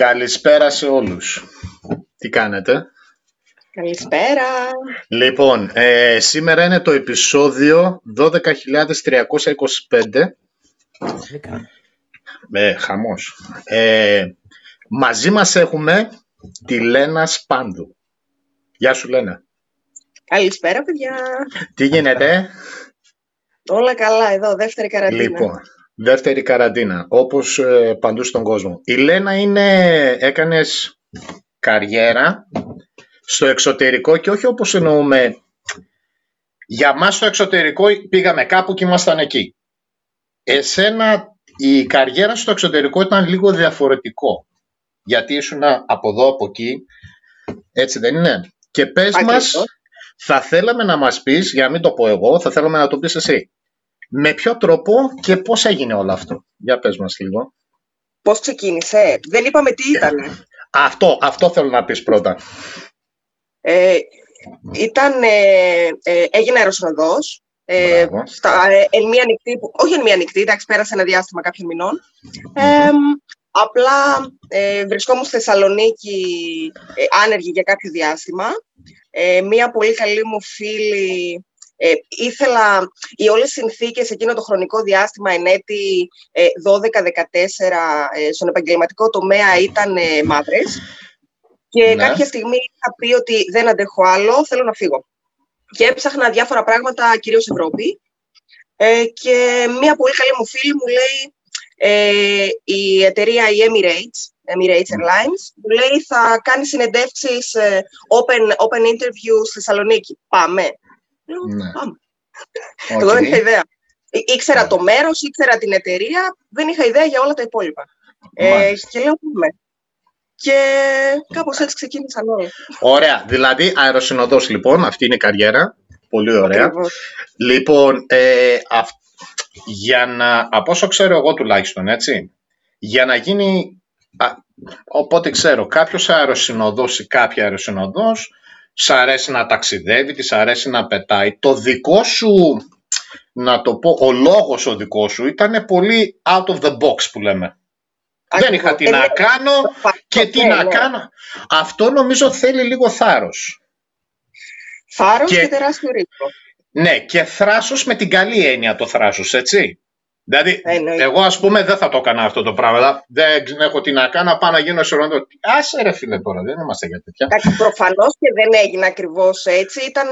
Καλησπέρα σε όλους. Τι κάνετε; Καλησπέρα. Λοιπόν, ε, σήμερα είναι το επεισόδιο 12.325. Ε, χαμός. Ε, μαζί μας έχουμε τη Λένα Σπάνδου. Γεια σου Λένα. Καλησπέρα παιδιά. Τι γίνεται; Όλα καλά εδώ, δεύτερη καραντίνα. Λοιπόν, δεύτερη καραντίνα, όπως ε, παντού στον κόσμο. Η Λένα είναι, έκανες καριέρα στο εξωτερικό και όχι όπως εννοούμε για μας στο εξωτερικό πήγαμε κάπου και ήμασταν εκεί. Εσένα η καριέρα στο εξωτερικό ήταν λίγο διαφορετικό. Γιατί ήσουν από εδώ, από εκεί. Έτσι δεν είναι; Και πες μας, θα θέλαμε να μας πεις, για να μην το πω εγώ, θα θέλαμε να το πεις εσύ. Με ποιο τρόπο και πώς έγινε όλο αυτό; Για πες μας λίγο. Πώς ξεκίνησε; Δεν είπαμε τι ήταν. Αυτό, αυτό θέλω να πεις πρώτα. Ε, ήταν, ε, ε, έγινε αεροσυνοδός. Ε, στα, ε, εν μία νυχτή, όχι εν μία νυχτή, εντάξει, πέρασε ένα διάστημα κάποιων μηνών. Ε, απλά ε, βρισκόμουν στη Θεσσαλονίκη ε, άνεργη για κάποιο διάστημα. Ε, μία πολύ καλή μου φίλη ε, ήθελα οι όλες οι συνθήκες εκείνο το χρονικό διάστημα εν έτη 12-14 ε, στον επαγγελματικό τομέα ήταν ε, μαύρες και ναι. κάποια στιγμή είχα πει ότι δεν αντέχω άλλο, θέλω να φύγω. Και έψαχνα διάφορα πράγματα, κυρίως Ευρώπη. Ε, και μία πολύ καλή μου φίλη μου λέει ε, η εταιρεία η Emirates, Emirates Airlines, μου λέει θα κάνεις συνεντεύξεις ε, open, open interview στη Θεσσαλονίκη. Πάμε. Ναι. Πάμε. Okay. Εγώ δεν είχα ιδέα. Ήξερα το μέρος, ήξερα την εταιρεία, δεν είχα ιδέα για όλα τα υπόλοιπα. Ε, και λέω πάμε. Και κάπως έτσι ξεκίνησαν όλα. Ωραία. Δηλαδή, αεροσυνοδός λοιπόν, αυτή είναι η καριέρα. Πολύ ωραία. Ακριβώς. Λοιπόν, ε, αυ... για να, από όσο ξέρω εγώ τουλάχιστον, έτσι, για να γίνει, α, οπότε ξέρω, κάποιος αεροσυνοδός ή κάποια αεροσυνοδός, σ' αρέσει να ταξιδεύει, της αρέσει να πετάει. Το δικό σου, να το πω, ο λόγος ο δικός σου ήταν πολύ out of the box που λέμε. Δεν είχα τι να κάνω και τι να κάνω. Αυτό νομίζω θέλει λίγο θάρρος. Θάρρος και, και τεράστιο ρίσκο. Ναι, και θράσος με την καλή έννοια το θράσος, έτσι. Δηλαδή, εγώ ας πούμε δεν θα το έκανα αυτό το πράγμα. Δεν έχω τι να κάνω, πάω να γίνω σε ρόντο. Άσε ρε φίλε τώρα, δεν είμαστε για τέτοια. Εντάξει, προφανώς και δεν έγινε ακριβώς έτσι. Ήταν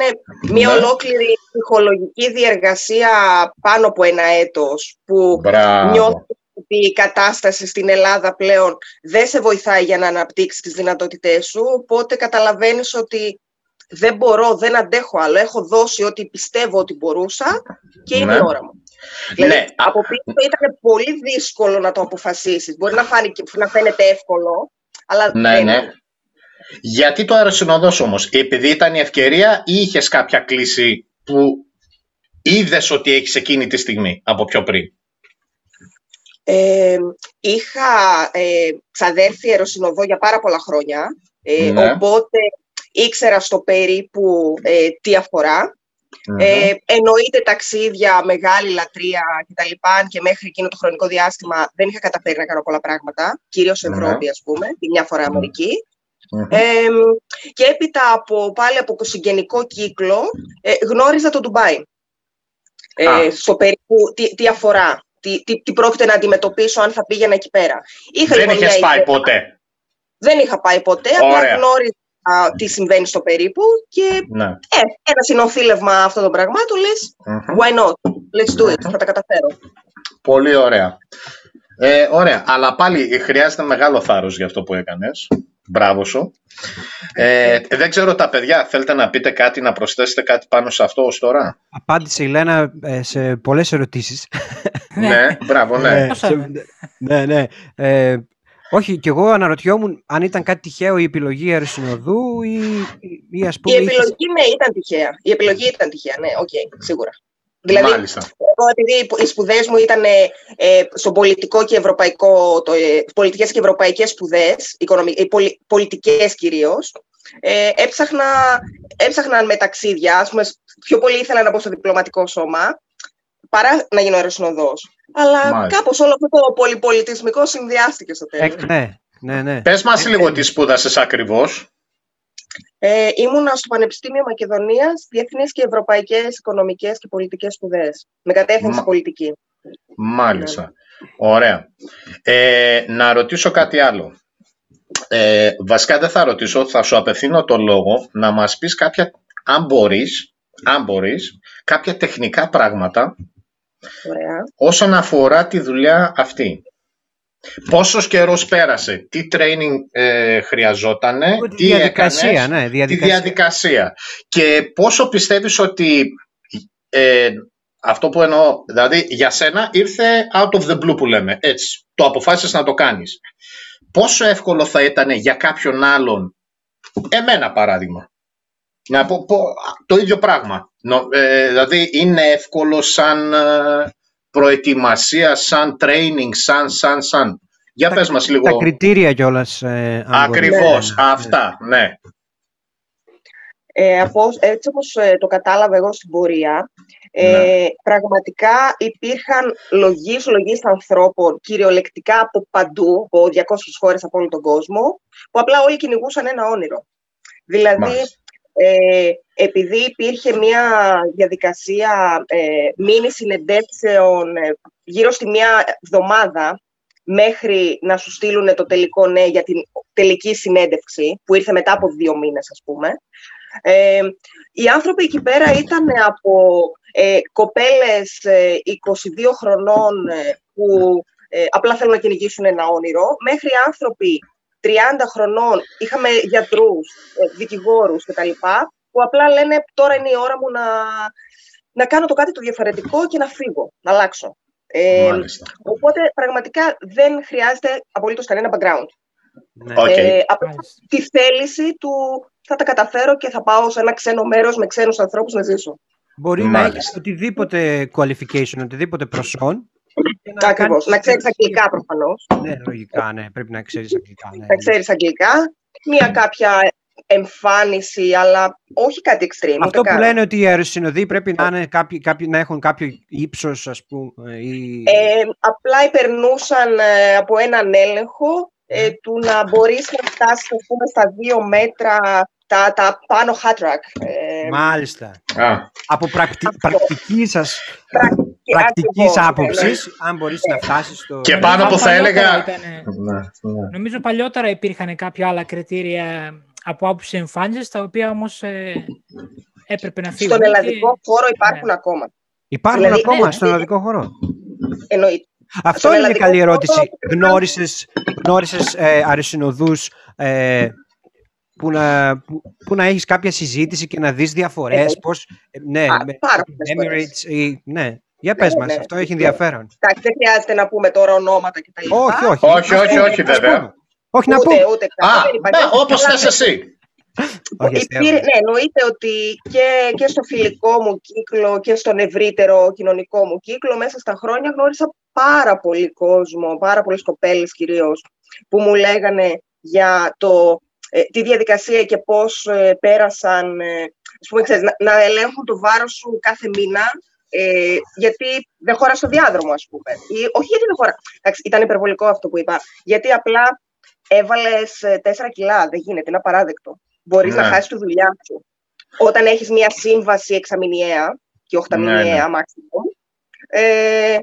μια ναι. ολόκληρη ψυχολογική διεργασία πάνω από ένα έτος που νιώθω ότι η κατάσταση στην Ελλάδα πλέον δεν σε βοηθάει για να αναπτύξεις τις δυνατότητές σου. Οπότε καταλαβαίνεις ότι δεν μπορώ, δεν αντέχω άλλο. Έχω δώσει ό,τι πιστεύω ότι μπορούσα και είναι η ναι. ώρα μου. Δηλαδή, ναι. από πίσω ήταν πολύ δύσκολο να το αποφασίσεις. Μπορεί να, φάνει, να φαίνεται εύκολο, αλλά ναι, δεν ναι. Γιατί το αεροσυνοδός όμως, επειδή ήταν η ευκαιρία ή είχες κάποια κλίση που είδες ότι έχεις εκείνη τη στιγμή από πιο πριν; Ε, είχα ε, ξαδέρφει αεροσυνοδό για πάρα πολλά χρόνια, ε, ναι. οπότε ήξερα στο περίπου ε, τι αφορά. Ε, εννοείται ταξίδια, μεγάλη λατρεία κτλ. Και μέχρι εκείνο το χρονικό διάστημα δεν είχα καταφέρει να κάνω πολλά πράγματα, κυρίως Ευρώπη, ας πούμε, τη μια φορά και έπειτα από, πάλι από συγγενικό κύκλο ε, γνώριζα το Ντουμπάι. Ε, στο περίπου τι, τι αφορά, τι, τι, τι, πρόκειται να αντιμετωπίσω αν θα πήγαινα εκεί πέρα. Είχα, δεν λοιπόν, είχες πάει ποτέ. Δεν είχα πάει ποτέ, απλά γνώριζα τι συμβαίνει στο περίπου και ναι. ε, ένα συνοθήλευμα αυτών των πραγμάτων λες why not, let's do it, θα τα καταφέρω. Πολύ ωραία. Ε, ωραία, αλλά πάλι χρειάζεται μεγάλο θάρρος για αυτό που έκανες. Μπράβο σου. Ε, δεν ξέρω τα παιδιά, θέλετε να πείτε κάτι, να προσθέσετε κάτι πάνω σε αυτό ως τώρα; Απάντησε η Λένα ε, σε πολλές ερωτήσεις. ναι, μπράβο, ναι. ναι, ναι. Ε, όχι, και εγώ αναρωτιόμουν αν ήταν κάτι τυχαίο η επιλογή αεροσυνοδού ή, ή ας πούμε... Η επιλογή, ναι, ήταν τυχαία. Η επιλογή ήταν τυχαία, ναι, OK, okay, σίγουρα. Δηλαδή, Μάλιστα. εγώ επειδή οι σπουδές μου ήταν ε, ε, στο πολιτικό και ευρωπαϊκό, το, ε, πολιτικές και ευρωπαϊκές σπουδές, ε, πολι, πολιτικές κυρίως, ε, έψαχνα, έψαχναν με ταξίδια, ας πούμε, πιο πολύ ήθελα να μπω στο διπλωματικό σώμα, παρά να γίνω αεροσυνοδός. Αλλά κάπως όλο αυτό το πολυπολιτισμικό συνδυάστηκε στο τέλος. ναι. Ναι, ναι. Πες μας ε, λίγο ε, τι σπούδασες ακριβώς. Ε, ήμουνα στο Πανεπιστήμιο Μακεδονίας Διεθνείς και Ευρωπαϊκές Οικονομικές και Πολιτικές Σπουδές, με κατεύθυνση πολιτική. Μάλιστα. Ναι. Ωραία. Ε, να ρωτήσω κάτι άλλο. Ε, βασικά δεν θα ρωτήσω, θα σου απευθύνω το λόγο να μας πεις κάποια, αν μπορείς, αν μπορείς κάποια τεχνικά πράγματα Ωραία. όσον αφορά τη δουλειά αυτή. Πόσος καιρός πέρασε, τι training ε, χρειαζότανε, τι διαδικασία, έκανες, ναι, διαδικασία. τη διαδικασία. Και πόσο πιστεύεις ότι ε, αυτό που εννοώ, δηλαδή για σένα ήρθε out of the blue που λέμε, έτσι, το αποφάσισες να το κάνεις. Πόσο εύκολο θα ήταν για κάποιον άλλον, εμένα παράδειγμα, να πω, το ίδιο πράγμα. Ε, δηλαδή είναι εύκολο σαν ε, προετοιμασία, σαν training, σαν, σαν, σαν. Για τα, πες μας λίγο. Τα κριτήρια κιόλας. Ε, Ακριβώς, ναι, αυτά, ναι. Ε, από, έτσι όπως ε, το κατάλαβα εγώ στην πορεία, ε, ναι. πραγματικά υπήρχαν λογής, λογής ανθρώπων, κυριολεκτικά από παντού, από 200 χώρες από όλο τον κόσμο, που απλά όλοι κυνηγούσαν ένα όνειρο. Δηλαδή, ε, επειδή υπήρχε μια διαδικασία ε, μήνυ συνεντεύξεων ε, γύρω στη μια εβδομάδα μέχρι να σου στείλουν το τελικό ναι για την τελική συνέντευξη, που ήρθε μετά από δύο μήνες, ας πούμε. Ε, οι άνθρωποι εκεί πέρα ήταν από ε, κοπέλες 22 ε, χρονών ε, που απλά θέλουν να κυνηγήσουν ένα όνειρο, μέχρι άνθρωποι 30 χρονών, είχαμε γιατρούς, δικηγόρους κτλ. που απλά λένε τώρα είναι η ώρα μου να, να κάνω το κάτι το διαφορετικό και να φύγω, να αλλάξω. Ε, οπότε πραγματικά δεν χρειάζεται απολύτως κανένα background. Ναι. Ε, απλά τη θέληση του θα τα καταφέρω και θα πάω σε ένα ξένο μέρος με ξένους ανθρώπους να ζήσω. Μπορεί να έχεις οτιδήποτε qualification, οτιδήποτε προσόν. Να Ακριβώς. Να ξέρεις αγγλικά προφανώς. Ναι, λογικά, ναι. Πρέπει να ξέρεις αγγλικά. Ναι. Να ξέρεις αγγλικά. Μία κάποια εμφάνιση, αλλά όχι κάτι extreme. Αυτό που λένε ότι οι αεροσυνοδοί πρέπει να, είναι κάποιοι, κάποιοι, να έχουν κάποιο ύψος, ας πούμε. Ή... Ε, απλά υπερνούσαν ε, από έναν έλεγχο ε, ναι. του να μπορείς να φτάσεις πούμε, στα δύο μέτρα τα, τα πάνω hat track. Ε, Μάλιστα. Από πρακτι, πρακτική σας πρακτικής άποψης, ναι, ναι. αν μπορείς να φτάσεις στο... Και πάνω που θα έλεγα... Νομίζω παλιότερα υπήρχαν κάποια άλλα κριτήρια από άποψη εμφάνισης, τα οποία όμως ε, έπρεπε να φύγουν. Στον ελλαδικό χώρο υπάρχουν ακόμα. Υπάρχουν δηλαδή, ακόμα ναι, στον ελλαδικό χώρο; Εννοείται. Αυτό είναι μια καλή ερώτηση. Γνώρισες, γνώρισες ε, αρισινοδούς ε, που να, που, που, να έχεις κάποια συζήτηση και να δεις διαφορές, ε, πώς, ε, ναι, α, με, Emirates, ή, ναι. Για πες ναι, μας, ναι, αυτό έχει ενδιαφέρον. Εντάξει, δεν χρειάζεται να πούμε τώρα ονόματα και τα λοιπά. Όχι, όχι. Όχι, όχι, όχι, βέβαια. Όχι να πούμε. Ούτε, Α, ναι, όπως θες εσύ. Υπήρε, ναι, εννοείται ότι και, και στο φιλικό μου κύκλο και στον ευρύτερο κοινωνικό μου κύκλο μέσα στα χρόνια γνώρισα πάρα πολύ κόσμο, πάρα πολλές κοπέλες κυρίως, που μου λέγανε για το, ε, τη διαδικασία και πώς ε, πέρασαν, ε, ας πούμε, ξέρεις, να, να, ελέγχουν το βάρος σου κάθε μήνα, ε, γιατί δεν χώρα στο διάδρομος, ας πούμε. Ή, όχι γιατί δεν χώρα. Εντάξει, ήταν υπερβολικό αυτό που είπα. Γιατί απλά έβαλες τέσσερα κιλά. Δεν γίνεται, είναι απαράδεκτο. Μπορείς ναι. να χάσεις τη δουλειά σου. Όταν έχεις μία σύμβαση εξαμηνιαία και οχταμηνιαία, ναι, ναι. maximum, ε,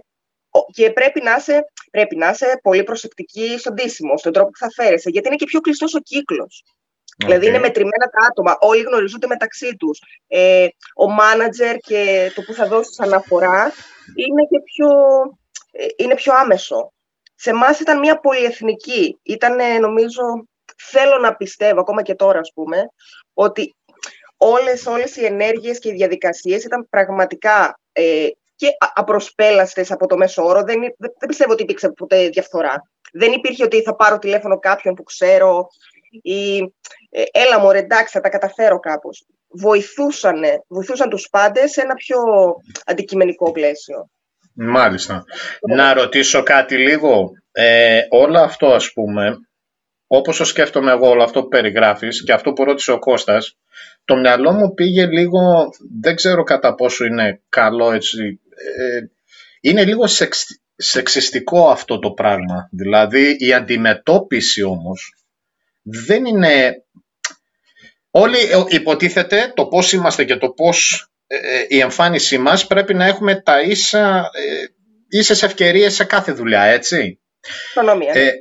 και πρέπει να, είσαι, πρέπει να είσαι πολύ προσεκτική στον τίσιμο, στον τρόπο που θα φέρεσαι, γιατί είναι και πιο κλειστός ο κύκλος. Δηλαδή είναι μετρημένα τα άτομα, όλοι γνωριζούνται μεταξύ τους. Ε, ο μάνατζερ και το που θα δώσει αναφορά είναι, και πιο, ε, είναι πιο άμεσο. Σε εμάς ήταν μια πολυεθνική. Ήταν, νομίζω, θέλω να πιστεύω, ακόμα και τώρα, ας πούμε, ότι όλες, όλες οι ενέργειες και οι διαδικασίες ήταν πραγματικά ε, και απροσπέλαστες από το μέσο όρο. Δεν, δεν, πιστεύω ότι υπήρξε ποτέ διαφθορά. Δεν υπήρχε ότι θα πάρω τηλέφωνο κάποιον που ξέρω ή ε, έλα μωρέ εντάξει θα τα καταφέρω κάπως. Βοηθούσαν, βοηθούσαν τους πάντες σε ένα πιο αντικειμενικό πλαίσιο. Μάλιστα. Να ρωτήσω κάτι λίγο. Ε, όλο αυτό ας πούμε, όπως το σκέφτομαι εγώ όλο αυτό που περιγράφεις και αυτό που ρώτησε ο Κώστας, το μυαλό μου πήγε λίγο, δεν ξέρω κατά πόσο είναι καλό έτσι, ε, είναι λίγο σεξιστικό αυτό το πράγμα. Δηλαδή η αντιμετώπιση όμως δεν είναι... Όλοι υποτίθεται το πώς είμαστε και το πώς ε, ε, η εμφάνισή μας πρέπει να έχουμε τα ίσα, ε, ίσες ευκαιρίες σε κάθε δουλειά, έτσι. Ε,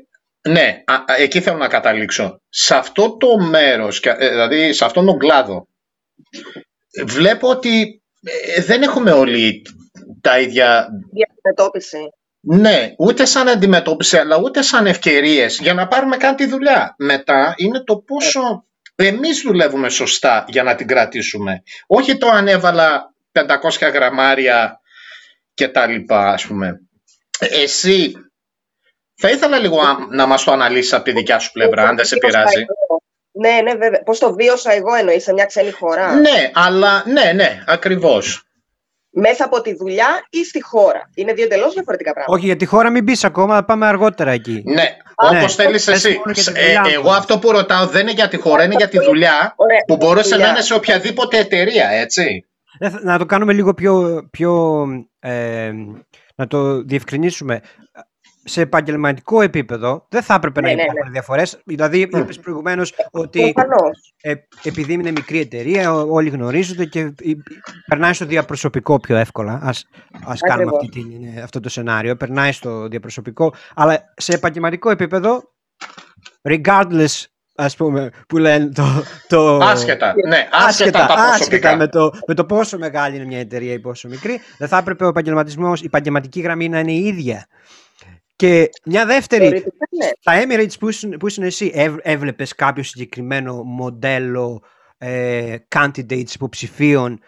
ναι, εκεί θέλω να καταλήξω. Σε αυτό το μέρος, δηλαδή σε αυτόν τον κλάδο, βλέπω ότι δεν έχουμε όλοι τα ίδια... Αντιμετώπιση. Ναι, ούτε σαν αντιμετώπιση, αλλά ούτε σαν ευκαιρίες για να πάρουμε κάτι δουλειά. Μετά είναι το πόσο εμείς δουλεύουμε σωστά για να την κρατήσουμε. Όχι το αν έβαλα 500 γραμμάρια και τα λοιπά, ας πούμε. Εσύ, θα ήθελα λίγο να μας το αναλύσεις από τη δικιά σου πλευρά, αν δεν σε πειράζει. Ναι, ναι, βέβαια. Πώς το βίωσα εγώ εννοείς σε μια ξένη χώρα. Ναι, αλλά ναι, ναι, ακριβώς. Μέσα από τη δουλειά ή στη χώρα. Είναι δύο εντελώς διαφορετικά πράγματα. Όχι, για τη χώρα μην πεις ακόμα, πάμε αργότερα εκεί. Ναι, Όπως ναι. θέλεις εσύ. Ε, εγώ αυτό που ρωτάω δεν είναι για τη χώρα, είναι για τη δουλειά που μπορούσε να είναι σε οποιαδήποτε εταιρεία, έτσι. Ε, να το κάνουμε λίγο πιο. πιο ε, να το διευκρινίσουμε σε επαγγελματικό επίπεδο δεν θα έπρεπε να ναι, ναι, υπάρχουν ναι. διαφορές. Δηλαδή, είπες προηγουμένως ότι ε, επειδή είναι μικρή εταιρεία, όλοι γνωρίζονται και περνάει στο διαπροσωπικό πιο εύκολα. Ας, ας κάνουμε αυτή την, αυτό το σενάριο. Περνάει στο διαπροσωπικό. Αλλά σε επαγγελματικό επίπεδο, regardless ας πούμε, που λένε το... το... Άσχετα, ναι, άσχετα, τα άσχετα με, το, με το πόσο μεγάλη είναι μια εταιρεία ή πόσο μικρή, δεν θα έπρεπε ο επαγγελματισμός, η επαγγελματική γραμμή να είναι η ίδια. Και μια δεύτερη, ναι. τα Emirates που ήσουν, που ήσουν εσύ, έβλεπες κάποιο συγκεκριμένο μοντέλο ε, candidates υποψηφίων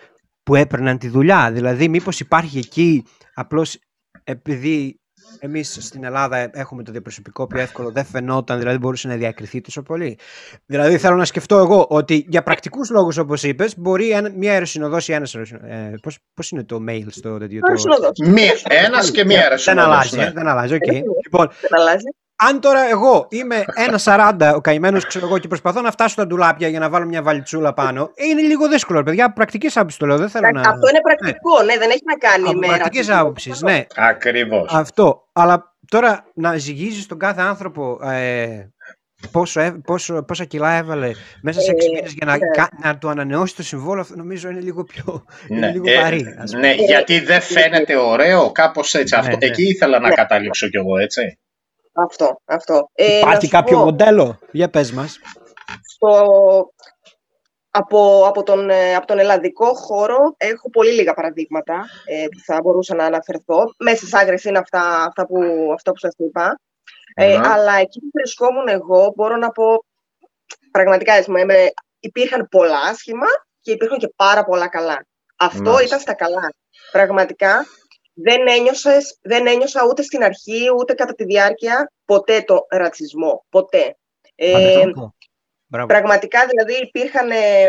που έπαιρναν τη δουλειά; Δηλαδή μήπως υπάρχει εκεί απλώς επειδή Εμείς στην Ελλάδα έχουμε το διαπροσωπικό πιο εύκολο, δεν φαινόταν, δηλαδή μπορούσε να διακριθεί τόσο πολύ. Δηλαδή θέλω να σκεφτώ εγώ ότι για πρακτικούς λόγους, όπως είπες, μπορεί μια αεροσυνοδό ή ένας. Ε, Πώς είναι το mail στο τέτοιο. Ένας και μία αεροσυνοδό. Δεν αλλάζει, ναι. δεν αλλάζει. Okay. Λοιπόν, δεν αλλάζει αν τώρα εγώ είμαι ένα 40 ο καημένος, ξέρω εγώ, και προσπαθώ να φτάσω στα ντουλάπια για να βάλω μια βαλιτσούλα πάνω, είναι λίγο δύσκολο, παιδιά. Πρακτικής άποψης το λέω. Δεν θέλω να... Αυτό είναι πρακτικό, ναι, ναι δεν έχει να κάνει με. Πρακτικής άποψης, ναι. Ακριβώς. Αυτό. Αλλά τώρα να ζυγίζεις τον κάθε άνθρωπο ε, πόσο, πόσο, πόσα κιλά έβαλε μέσα σε 6 ε, μήνες για να, ναι. να του ανανεώσει το συμβόλαιο, αυτό νομίζω είναι λίγο πιο ναι, λίγο ε, βαρύ. ναι, γιατί δεν φαίνεται ωραίο, κάπως έτσι. Ναι, αυτό, Εκεί ήθελα να καταλήξω κι εγώ, έτσι. Αυτό, αυτό. Ε, Υπάρχει κάποιο μοντέλο, για πες μας. Στο, από, από, τον, ε, από τον ελλαδικό χώρο έχω πολύ λίγα παραδείγματα ε, που θα μπορούσα να αναφερθώ. Μέσα στις άγρες είναι αυτά, αυτά, που, αυτά που σας είπα. Ε, αλλά εκεί που βρισκόμουν εγώ μπορώ να πω πραγματικά με, υπήρχαν πολλά άσχημα και υπήρχαν και πάρα πολλά καλά. Αυτό ήταν στα καλά. Πραγματικά δεν, ένιωσες, δεν ένιωσα ούτε στην αρχή, ούτε κατά τη διάρκεια ποτέ το ρατσισμό. Ποτέ. Ε, πραγματικά δηλαδή υπήρχαν... Ε,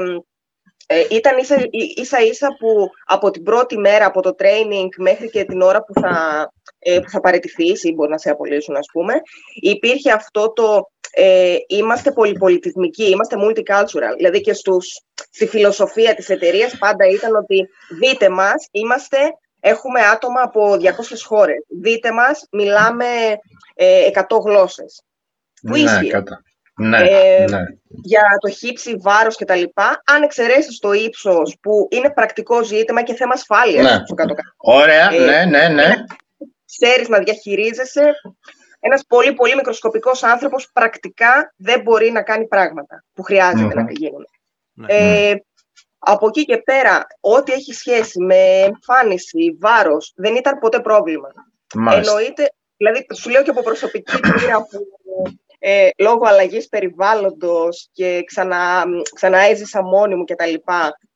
ε, ήταν ίσα, ίσα ίσα που από την πρώτη μέρα, από το training μέχρι και την ώρα που θα, ε, που θα παραιτηθείς ή μπορεί να σε απολύσουν ας πούμε, υπήρχε αυτό το ε, είμαστε πολυπολιτισμικοί, είμαστε multicultural. Δηλαδή και στους, στη φιλοσοφία της εταιρείας πάντα ήταν ότι δείτε μας, είμαστε Έχουμε άτομα από 200 χώρες. Δείτε μας, μιλάμε ε, 100 γλώσσες. Που ναι, Κατα... Ναι, ε, ναι. Για το χύψη, βάρος και τα λοιπά, αν εξαιρέσεις το ύψος που είναι πρακτικό ζήτημα και θέμα ασφάλειας. Ναι. κάτω -κάτω. Ωραία, ε, ναι, ναι, ναι. Ξέρεις να διαχειρίζεσαι. Ένας πολύ, πολύ μικροσκοπικός άνθρωπος πρακτικά δεν μπορεί να κάνει πράγματα που χρειάζεται να γίνουν. Ναι. Ε, από εκεί και πέρα, ό,τι έχει σχέση με εμφάνιση, βάρος, δεν ήταν ποτέ πρόβλημα. Μάλιστα. Εννοείται, δηλαδή σου λέω και από προσωπική πείρα που ε, λόγω αλλαγής περιβάλλοντος και ξανά, ξανά έζησα μόνη μου κτλ.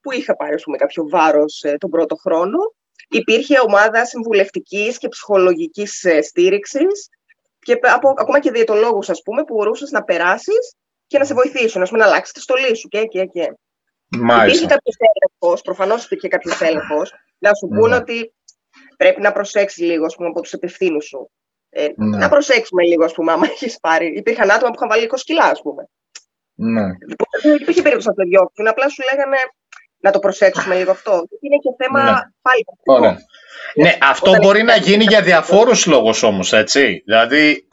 που είχα πάρει πούμε, κάποιο βάρος ε, τον πρώτο χρόνο, υπήρχε ομάδα συμβουλευτικής και ψυχολογικής ε, στήριξης και από, ακόμα και διαιτολόγους, ας πούμε, που μπορούσες να περάσεις και να σε βοηθήσουν, ας πούμε, να αλλάξεις τη στολή σου και, και, και. Μάλιστα. Υπήρχε κάποιος έλεγχος, προφανώς υπήρχε κάποιος έλεγχος, να σου πούνε ναι. ότι πρέπει να προσέξεις λίγο πούμε, από τους επευθύνους σου. Ε, ναι. Να προσέξουμε λίγο, ας πούμε, άμα έχεις πάρει. Υπήρχαν άτομα που είχαν βάλει 20 κιλά, ας πούμε. Ναι. Δεν υπήρχε περίπτωση να το διώξουν. Απλά σου λέγανε να το προσέξουμε λίγο αυτό. Είναι και θέμα ναι. πάλι Ωραία. Ναι, αυτό μπορεί να γίνει για διαφόρους λόγους όμως, έτσι. Δηλαδή,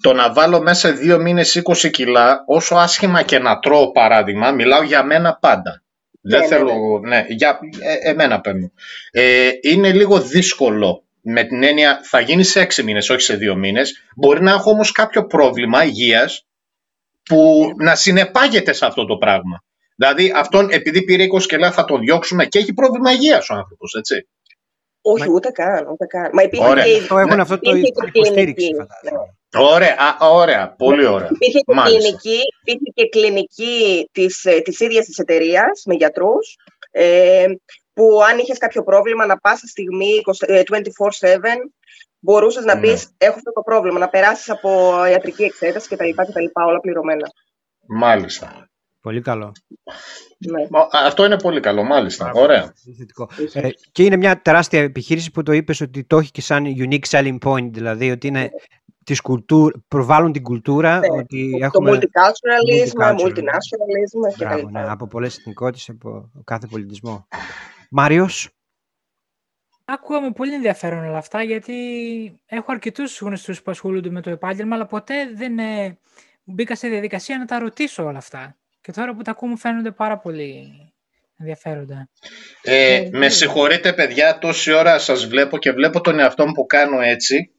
το να βάλω μέσα δύο μήνες 20 κιλά, όσο άσχημα και να τρώω παράδειγμα, μιλάω για μένα πάντα. Δεν ναι, ναι θέλω, ναι, ναι για ε, εμένα παίρνω. Ε, είναι λίγο δύσκολο με την έννοια θα γίνει σε έξι μήνες, όχι σε δύο μήνες. Μπορεί να έχω όμως κάποιο πρόβλημα υγείας που να συνεπάγεται σε αυτό το πράγμα. Δηλαδή αυτόν επειδή πήρε 20 κιλά θα τον διώξουμε και έχει πρόβλημα υγείας ο άνθρωπος, έτσι. Όχι, ούτε καν, ούτε καν. Μα υπήρχε ωραία. και... Το έχουν αυτό το υποστήριξη, Ωραία, α, ωραία, πολύ ωραία. Υπήρχε και κλινική, υπήρχε και κλινική της, ε, της ίδιας της εταιρείας με γιατρούς, ε, που αν είχες κάποιο πρόβλημα να πας στη στιγμή 24-7, ε, μπορούσες να ναι. πεις έχω αυτό το πρόβλημα, να περάσεις από ιατρική εξέταση κτλ. όλα πληρωμένα. Μάλιστα. Πολύ καλό. Ναι. Αυτό είναι πολύ καλό, μάλιστα. Ωραία. Ε, και είναι μια τεράστια επιχείρηση που το είπες ότι το έχει και σαν unique selling point, δηλαδή ότι είναι της κουλτούρ, προβάλλουν την κουλτούρα. Ναι, ότι το έχουμε... multiculturalism, multinationalism και Μπράβο, ναι, από πολλές εθνικότητες, από κάθε πολιτισμό. Μάριος; Άκουγα με πολύ ενδιαφέρον όλα αυτά, γιατί έχω αρκετούς γνωστούς που ασχολούνται με το επάγγελμα, αλλά ποτέ δεν ε, μπήκα σε διαδικασία να τα ρωτήσω όλα αυτά. Και τώρα που τα ακούω μου φαίνονται πάρα πολύ ενδιαφέροντα. Ε, ε, με συγχωρείτε παιδιά, τόση ώρα σας βλέπω και βλέπω τον εαυτό μου που κάνω έτσι.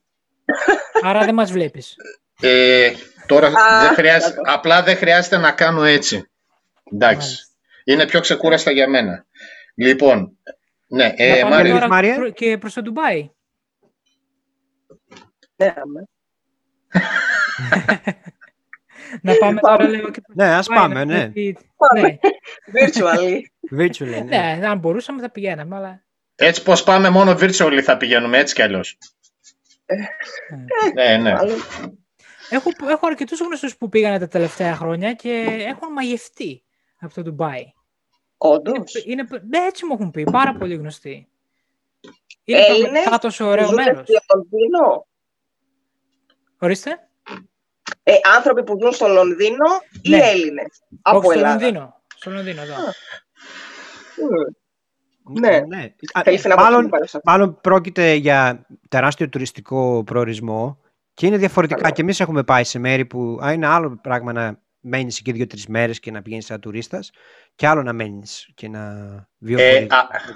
Άρα δεν μας βλέπεις. Ε, τώρα δεν χρειάζεται, απλά δεν χρειάζεται να κάνω έτσι. Εντάξει. Είναι πιο ξεκούραστα για μένα. Λοιπόν, ναι, ε, Μάρια. Και προς το Ντουμπάι. Ναι, Να πάμε τώρα λίγο και Ναι, ας πάμε, ναι. ναι. Virtually. Virtually, ναι. ναι. αν μπορούσαμε θα πηγαίναμε, αλλά... Έτσι πως πάμε μόνο virtually θα πηγαίνουμε, έτσι κι αλλιώς. Ναι, ναι. Έχω, έχω αρκετούς γνωστούς που πήγανε τα τελευταία χρόνια και έχουν μαγευτεί από το Ντουμπάι. Όντως. Είναι, ναι, έτσι μου έχουν πει, πάρα πολύ γνωστοί. Είναι Έλληνες, το τόσο ωραίο μέρος. Ορίστε. Ε, άνθρωποι που ζουν στο Λονδίνο ή ναι. Έλληνες από Όχι, στο Λονδίνο. Στο Λονδίνο, εδώ. Ναι. ναι. Μάλλον, μάλλον πρόκειται για τεράστιο τουριστικό προορισμό και είναι διαφορετικά. Και εμείς έχουμε πάει σε μέρη που είναι άλλο πράγμα να μένεις εκεί δύο-τρεις μέρες και να πηγαίνεις σαν τουρίστας, και άλλο να μένεις και να βιώσει.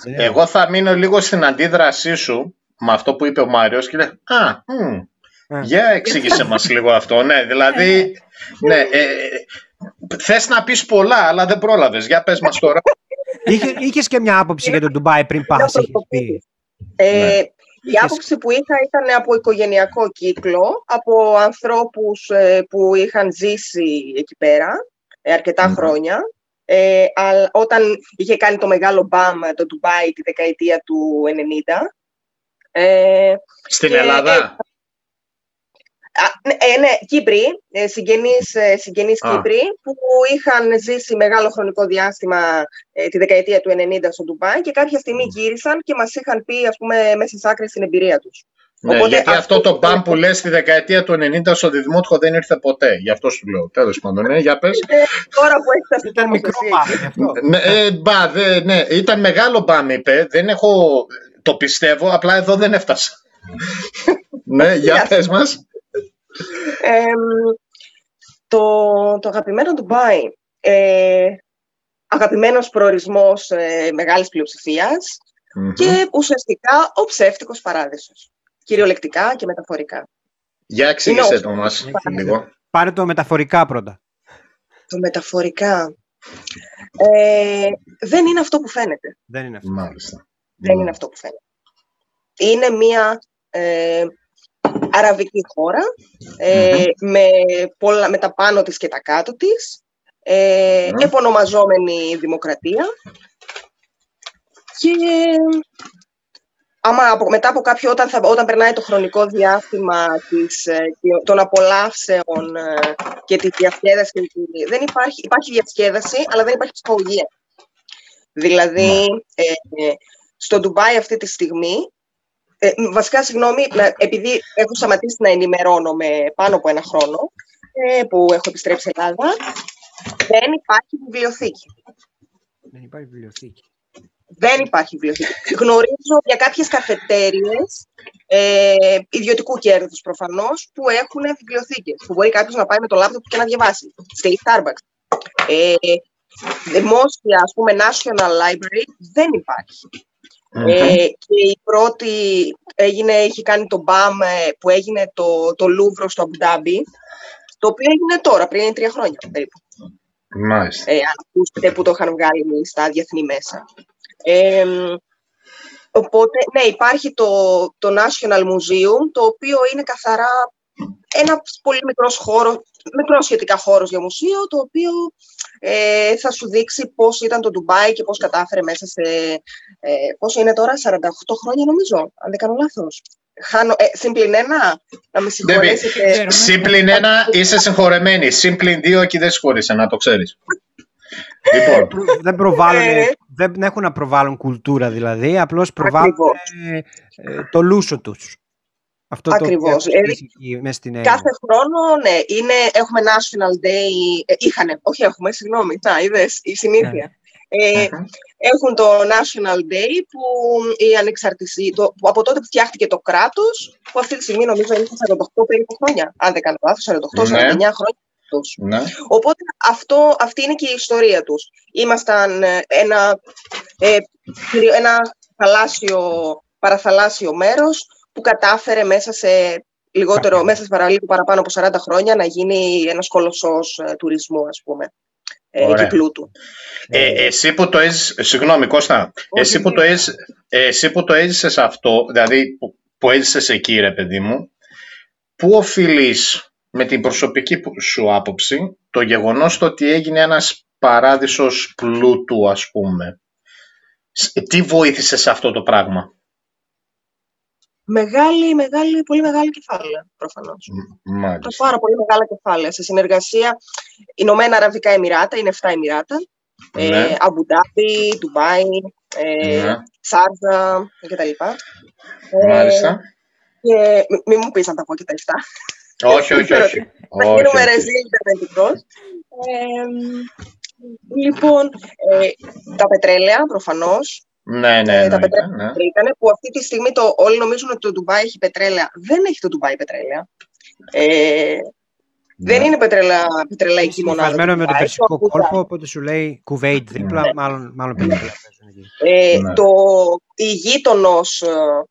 Ε, εγώ θα μείνω λίγο στην αντίδρασή σου με αυτό που είπε ο Μάριος και λέει Α, μ, για εξήγησε μας λίγο αυτό. Ναι, δηλαδή, ναι, ε, θες να πεις πολλά, αλλά δεν πρόλαβες. Για πες μας τώρα. Είχε, είχες και μια άποψη για τον Ντουμπάι πριν πας, πει. Ε, ναι. Η άποψη που είχα ήταν από οικογενειακό κύκλο, από ανθρώπους ε, που είχαν ζήσει εκεί πέρα ε, αρκετά χρόνια. Ε, όταν είχε κάνει το μεγάλο μπαμ το Ντουμπάι τη δεκαετία του 90. Ε, Στην Ελλάδα; Ναι, ε, ναι, Κύπροι, ε, συγγενείς, ε, συγγενείς Κύπροι, που είχαν ζήσει μεγάλο χρονικό διάστημα ε, τη δεκαετία του 90 στο Ντουμπάι και κάποια στιγμή γύρισαν και μας είχαν πει, ας πούμε, μέσα στις άκρες την εμπειρία τους. Ναι, Οπότε, γιατί αυτό, το μπαμ που λες στη δεκαετία του 90 στο Διδημότυχο δεν ήρθε ποτέ. Γι' αυτό σου λέω. Τέλος πάντων, ναι, για πες. τώρα που έχεις Ήταν μικρό μπαμ. ναι, ε, μπα, δε, ναι, ήταν μεγάλο μπαμ, είπε. Δεν έχω... Το πιστεύω, απλά εδώ δεν έφτασα. ναι, για πες μας το, το αγαπημένο Ντουμπάι, ε, αγαπημένος προορισμός ε, μεγάλης και ουσιαστικά ο ψεύτικος παράδεισος. Κυριολεκτικά και μεταφορικά. Για εξήγησε το μας λίγο. Πάρε το μεταφορικά πρώτα. Το μεταφορικά. Ε, δεν είναι αυτό που φαίνεται. Δεν είναι αυτό. Μάλιστα. Δεν είναι αυτό που φαίνεται. Είναι μία ε, αραβική χώρα, ε, με, πολλά, με τα πάνω της και τα κάτω της, ε, επωνομαζόμενη δημοκρατία. Και άμα μετά από κάποιο, όταν, θα, όταν περνάει το χρονικό διάστημα της, ε, των απολαύσεων ε, και τη διασκέδαση, δεν υπάρχει, υπάρχει διασκέδαση, αλλά δεν υπάρχει ψυχολογία. Δηλαδή, ε, στο Ντουμπάι αυτή τη στιγμή ε, βασικά, συγγνώμη, επειδή έχω σταματήσει να ενημερώνομαι πάνω από ένα χρόνο ε, που έχω επιστρέψει Ελλάδα, δεν υπάρχει βιβλιοθήκη. Δεν υπάρχει βιβλιοθήκη. Δεν υπάρχει βιβλιοθήκη. Γνωρίζω για κάποιες καφετέριες ε, ιδιωτικού κέρδους προφανώς που έχουν βιβλιοθήκες. Που μπορεί κάποιος να πάει με το λάπτοπ και να διαβάσει. Στη Starbucks. Ε, δημόσια, ας πούμε, National Library δεν υπάρχει. Ε, και η πρώτη έγινε, είχε κάνει το BAM ε, που έγινε το, το Λούβρο στο Αμπουντάμπι, το οποίο έγινε τώρα, πριν τρία χρόνια περίπου. Μάλιστα. Ε, αν ακούσετε που το είχαν βγάλει στα διεθνή μέσα. Ε, οπότε, ναι, υπάρχει το, το National Museum, το οποίο είναι καθαρά ένα πολύ μικρός χώρος, μικρό σχετικά χώρος για μουσείο, το οποίο ε, θα σου δείξει πώς ήταν το Ντουμπάι και πώς κατάφερε μέσα σε, ε, πόσο είναι τώρα, 48 χρόνια νομίζω, αν δεν κάνω λάθος. Χάνω, ε, συμπλην ένα, να με συγχωρέσετε. Συμπλην ένα είσαι συγχωρεμένη. Συμπλην δύο εκεί δεν συγχωρείσαι, να το ξέρεις. λοιπόν. δεν, προβάλλουν, ε. δεν έχουν να προβάλλουν κουλτούρα δηλαδή, απλώς προβάλλουν ε, το λούσο τους. Αυτό Ακριβώς. Το στην κάθε χρόνο, ναι, είναι, έχουμε National Day, ε, είχανε, όχι έχουμε, συγγνώμη, τα είδες, η συνήθεια. Ναι. Ε, έχουν το National Day που η ανεξαρτησία, το, που από τότε που φτιάχτηκε το κράτος, που αυτή τη στιγμή νομίζω είναι 48 περίπου χρόνια, αν δεν κάνω λάθος, 48-49 ναι. χρόνια. Ναι. Οπότε αυτό, αυτή είναι και η ιστορία τους. Ήμασταν ε, ένα, ε, ένα θαλάσσιο, παραθαλάσσιο μέρος που κατάφερε μέσα σε λιγότερο, μέσα σε παραλίγο παραπάνω από 40 χρόνια να γίνει ένας κολοσσός ε, τουρισμού, ας πούμε. Ε, και πλούτου. Ε, εσύ που το έζησες, συγγνώμη Κώστα, εσύ που, το έζησες, εσύ που το έζησες αυτό, δηλαδή που, που έζησες εκεί ρε παιδί μου, πού οφείλεις με την προσωπική σου άποψη το γεγονός το ότι έγινε ένας παράδεισος πλούτου ας πούμε; Τι βοήθησε σε αυτό το πράγμα; Μεγάλη, μεγάλη, πολύ μεγάλη κεφάλαια, προφανώς. Μάλιστα. Πάρα πολύ μεγάλα κεφάλαια. Σε συνεργασία, Ηνωμένα Αραβικά Εμμυράτα, είναι 7 Εμμυράτα, ε, ναι. Αμπουντάμπι, Ντουμπάι, ε, ναι. Σάρζα κτλ. Ε, Μάλιστα. και μην μου πεις να τα πω και τα 7. Όχι, όχι, όχι. Θα γίνουμε ρεζίλ Λοιπόν, ε, τα πετρέλαια, προφανώς, ναι, ναι, ε, τα πετρέλαια ναι. ήταν, που αυτή τη στιγμή το, όλοι νομίζουν ότι το Ντουμπάι έχει πετρέλαια. Δεν έχει το Ντουμπάι πετρέλαια. Ε, ναι. Δεν είναι πετρελα, πετρελαϊκή μονάδα. Είναι με το Περσικό κόλπο, οπότε σου λέει Κουβέιτ δίπλα, ναι. μάλλον, μάλλον πετρέλαια. Ε, ναι. το, η γείτονος,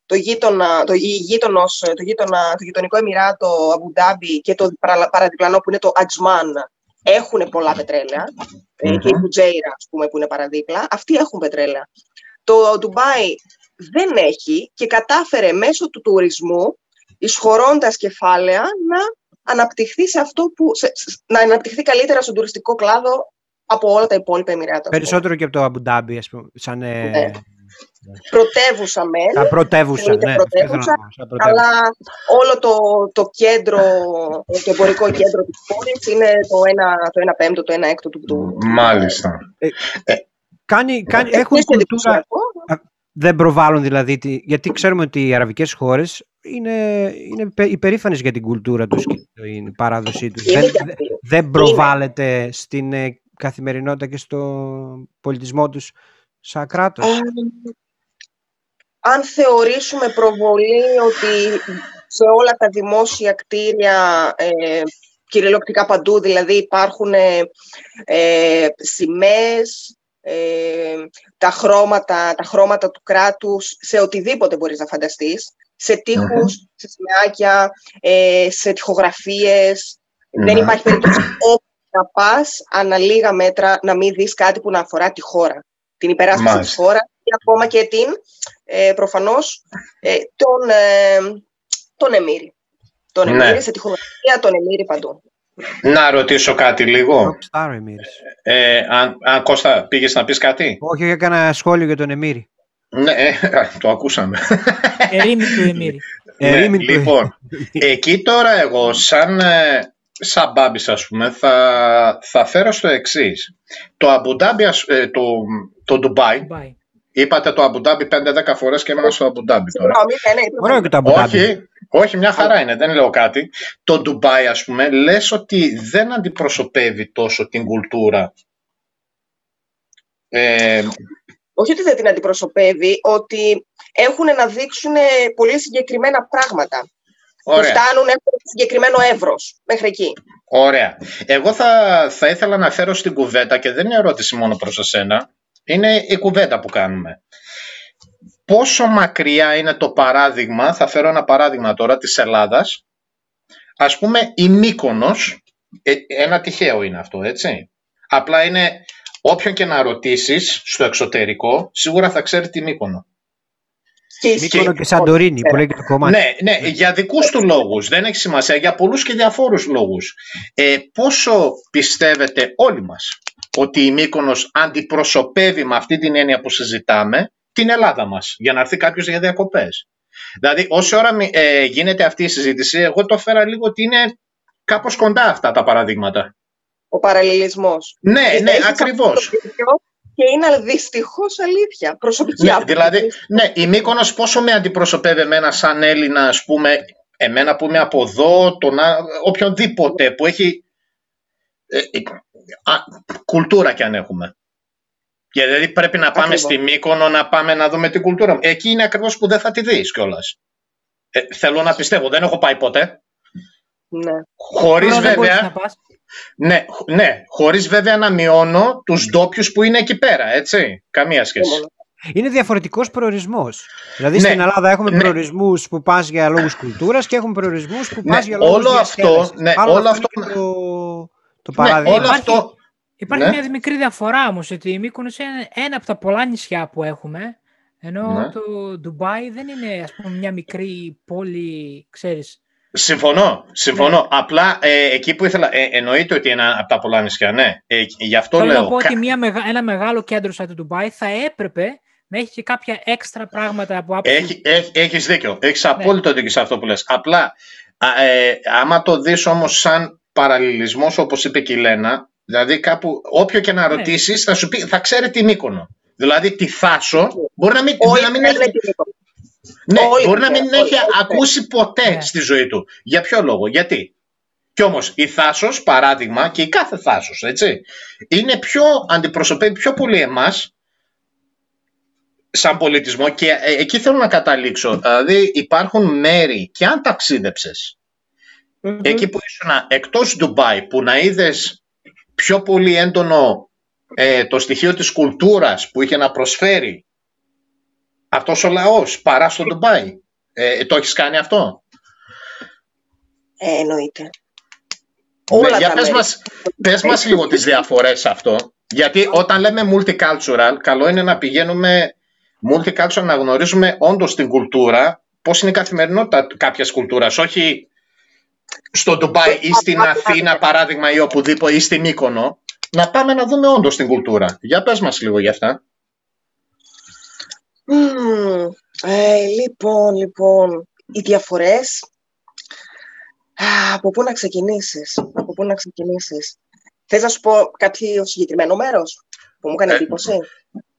το, γείτονα, το, γείτονος, το, γείτονα, το γειτονικό Εμμυράτο Αμπουντάμπι και το παραδιπλανό που είναι το Ατζμάν έχουν πολλά πετρέλαια. Mm-hmm. και η Μπουτζέιρα, ας πούμε, που είναι παραδίπλα, αυτοί έχουν πετρέλαια. Το Ντουμπάι δεν έχει και κατάφερε μέσω του τουρισμού, εισχωρώντας κεφάλαια, να αναπτυχθεί σε αυτό που, να αναπτυχθεί καλύτερα στον τουριστικό κλάδο από όλα τα υπόλοιπα Εμμυράτα. Περισσότερο και από το Αμπουντάμπι, ας πούμε, σαν... Ε... Ναι. Πρωτεύουσα μεν. Τα πρωτεύουσα, ναι. Πρωτεύουσα, αλλά όλο το, το κέντρο, το εμπορικό κέντρο της πόλης είναι το 1, το 1 πέμπτο, το 1 έκτο του. Μάλιστα. Ε, ε, Κάνει, κάνει, έχουν κουλτούρα, δεν προβάλλουν δηλαδή, γιατί ξέρουμε ότι οι αραβικές χώρες είναι, είναι υπερήφανες για την κουλτούρα τους και την παράδοσή τους. Δεν, δεν προβάλλεται στην ε, καθημερινότητα και στο πολιτισμό τους σαν κράτος. αν θεωρήσουμε προβολή ότι σε όλα τα δημόσια κτίρια ε, κυριολεκτικά παντού, δηλαδή υπάρχουν ε, ε σημαίες, ε, τα, χρώματα, τα χρώματα του κράτους σε οτιδήποτε μπορείς να φανταστείς, σε τειχους σε σημαίακια, ε, σε τυχογραφίες. Δεν υπάρχει περίπτωση όπου να πας ανά λίγα μέτρα να μην δεις κάτι που να αφορά τη χώρα. Την υπεράσπιση της χώρας και ακόμα και την, ε, προφανώς, ε, τον, ε, τον Εμμύρη. Τον ναι. Εμμύρη σε τυχογραφία, τον Εμμύρη παντού. Να ρωτήσω κάτι λίγο. Ε, αν, αν Κώστα πήγες να πεις κάτι; Όχι, έκανα σχόλιο για τον Εμμύρη. Ναι, ε, το ακούσαμε. Ερήμη του Εμμύρη. Ναι, λοιπόν, εκεί τώρα εγώ σαν, ε, σαν μπάμπης ας πούμε θα, θα φέρω στο εξής. Το Αμπουντάμπι, ε, το, το Ντουμπάι, Είπατε το Αμπουντάμπι 5-10 φορές και ήμουν στο Αμπουντάμπι τώρα. Ωραίο και το Αμπουντάμπι. Όχι, όχι, μια χαρά είναι, δεν λέω κάτι. Το Ντουμπάι, ας πούμε, λες ότι δεν αντιπροσωπεύει τόσο την κουλτούρα Ε, όχι ότι δεν την αντιπροσωπεύει, ότι έχουν να δείξουν πολύ συγκεκριμένα πράγματα. Ωραία. Που φτάνουν έχουν συγκεκριμένο εύρος μέχρι εκεί. Ωραία. Εγώ θα, θα ήθελα να φέρω στην κουβέντα και δεν είναι ερώτηση μόνο προς εσένα. Είναι η κουβέντα που κάνουμε. Πόσο μακριά είναι το παράδειγμα, θα φέρω ένα παράδειγμα τώρα της Ελλάδας. Ας πούμε η Μύκονος, ε, ένα τυχαίο είναι αυτό έτσι. Απλά είναι όποιον και να ρωτήσεις στο εξωτερικό, σίγουρα θα ξέρει τη Μύκονο. Και Μύκονο και Σαντορίνη που λέγεται το κομμάτι. Ναι, ναι, για δικούς του λόγους. Δεν έχει σημασία. Για πολλούς και διαφόρους λόγους. Ε, πόσο πιστεύετε όλοι μας ότι η Μύκονος αντιπροσωπεύει με αυτή την έννοια που συζητάμε την Ελλάδα μας για να έρθει κάποιος για διακοπές. Δηλαδή, όση ώρα ε, γίνεται αυτή η συζήτηση, εγώ το έφερα λίγο ότι είναι κάπως κοντά αυτά τα παραδείγματα. Ο παραλληλισμός. Ναι, ναι, ακριβώς και είναι δυστυχώς αλήθεια. Προσωπική ναι, Δηλαδή, ναι, η Μύκονος πόσο με αντιπροσωπεύει εμένα σαν Έλληνα, ας πούμε, εμένα που είμαι από εδώ, τον, οποιονδήποτε που έχει ε, ε, α, κουλτούρα κι αν έχουμε. Δηλαδή πρέπει να πάμε στη Μύκονο να πάμε να δούμε την κουλτούρα. Εκεί είναι ακριβώς που δεν θα τη δεις κιόλας. Ε, θέλω να πιστεύω, δεν έχω πάει ποτέ. Ναι. Χωρίς βέβαια, ναι, ναι, χωρίς βέβαια να μειώνω τους ντόπιους που είναι εκεί πέρα, έτσι. Καμία σχέση. Είναι διαφορετικός προορισμός. Δηλαδή ναι, στην Ελλάδα έχουμε ναι. προορισμούς που πας για λόγους κουλτούρας και έχουμε προορισμούς που πας ναι, για λόγους όλο αυτό, ναι, όλο αυτό. Το, το ναι, παράδειγμα. όλο υπάρχει, αυτό. Υπάρχει ναι. μια μικρή διαφορά όμως, ότι η Μύκονος είναι ένα από τα πολλά νησιά που έχουμε. Ενώ ναι. το Ντουμπάι δεν είναι ας πούμε μια μικρή πόλη, ξέρεις, Συμφωνώ, συμφωνώ. Ναι. Απλά ε, εκεί που ήθελα, ε, εννοείται ότι είναι από τα πολλά νησιά, ναι. Ε, γι' αυτό Θέλω λέω. να πω ότι μια, ένα μεγάλο κέντρο σαν το Ντουμπάι θα έπρεπε να έχει και κάποια έξτρα πράγματα από άποψη. Έχει, έχει, έχεις δίκιο. Έχεις ναι. απόλυτο δίκιο σε αυτό που λες. Απλά, ε, άμα το δεις όμως σαν παραλληλισμός, όπως είπε και η Λένα, δηλαδή κάπου, όποιο και να ναι. ρωτήσεις, θα, σου πει, θα ξέρει τι Μύκονο. Δηλαδή τη Θάσο μπορεί να μην, να μην έχει... Ναι, μπορεί να μην έχει ακούσει ποτέ ναι. στη ζωή του. Για ποιο λόγο, γιατί; Κι όμως η Θάσος, παράδειγμα, και η κάθε Θάσος, έτσι, είναι πιο, αντιπροσωπεύει πιο πολύ εμάς σαν πολιτισμό και ε, εκεί θέλω να καταλήξω. Δηλαδή υπάρχουν μέρη και αν ταξίδεψες εκεί που ήσουν εκτός Ντουμπάι που να είδες πιο πολύ έντονο ε, το στοιχείο της κουλτούρας που είχε να προσφέρει αυτός ο λαός παρά στο Ντουμπάι. Ε, το έχεις κάνει αυτό; Ε, εννοείται. Ναι, για πες μας, πες μας λίγο τις διαφορές αυτό. Γιατί όταν λέμε multicultural, καλό είναι να πηγαίνουμε multicultural να γνωρίζουμε όντως την κουλτούρα, πώς είναι η καθημερινότητα κάποιας κουλτούρας, όχι στο Ντουμπάι ή στην Αθήνα παράδειγμα ή οπουδήποτε ή στην Μύκονο, να πάμε να δούμε όντως την κουλτούρα. Για πες μας λίγο γι' αυτά. Ε, λοιπόν, λοιπόν, οι διαφορές... Από πού να ξεκινήσεις, από πού να ξεκινήσεις. Θες να σου πω κάποιο συγκεκριμένο μέρος που μου έκανε ε, εντύπωση;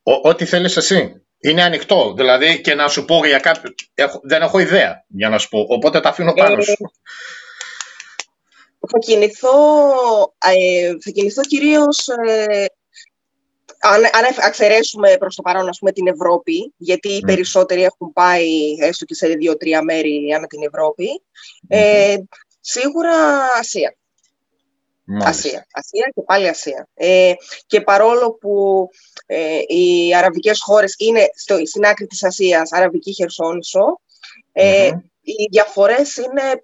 Ό,τι θέλεις εσύ. Είναι ανοιχτό, δηλαδή και να σου πω για κάποιο... δεν έχω ιδέα για να σου πω, οπότε τα αφήνω πάνω σου. Ε, θα κινηθώ, ε, θα κινηθώ κυρίως αν, αν εξαιρέσουμε προς το παρόν ας πούμε, την Ευρώπη, γιατί οι ναι. περισσότεροι έχουν πάει έστω και σε δύο-τρία μέρη ανά την Ευρώπη, ε, σίγουρα Ασία. Ασία. Ασία και πάλι Ασία. Ε, και παρόλο που ε, οι αραβικές χώρες είναι στο, στην άκρη της Ασίας, αραβική χερσόνησο, ε, οι διαφορές είναι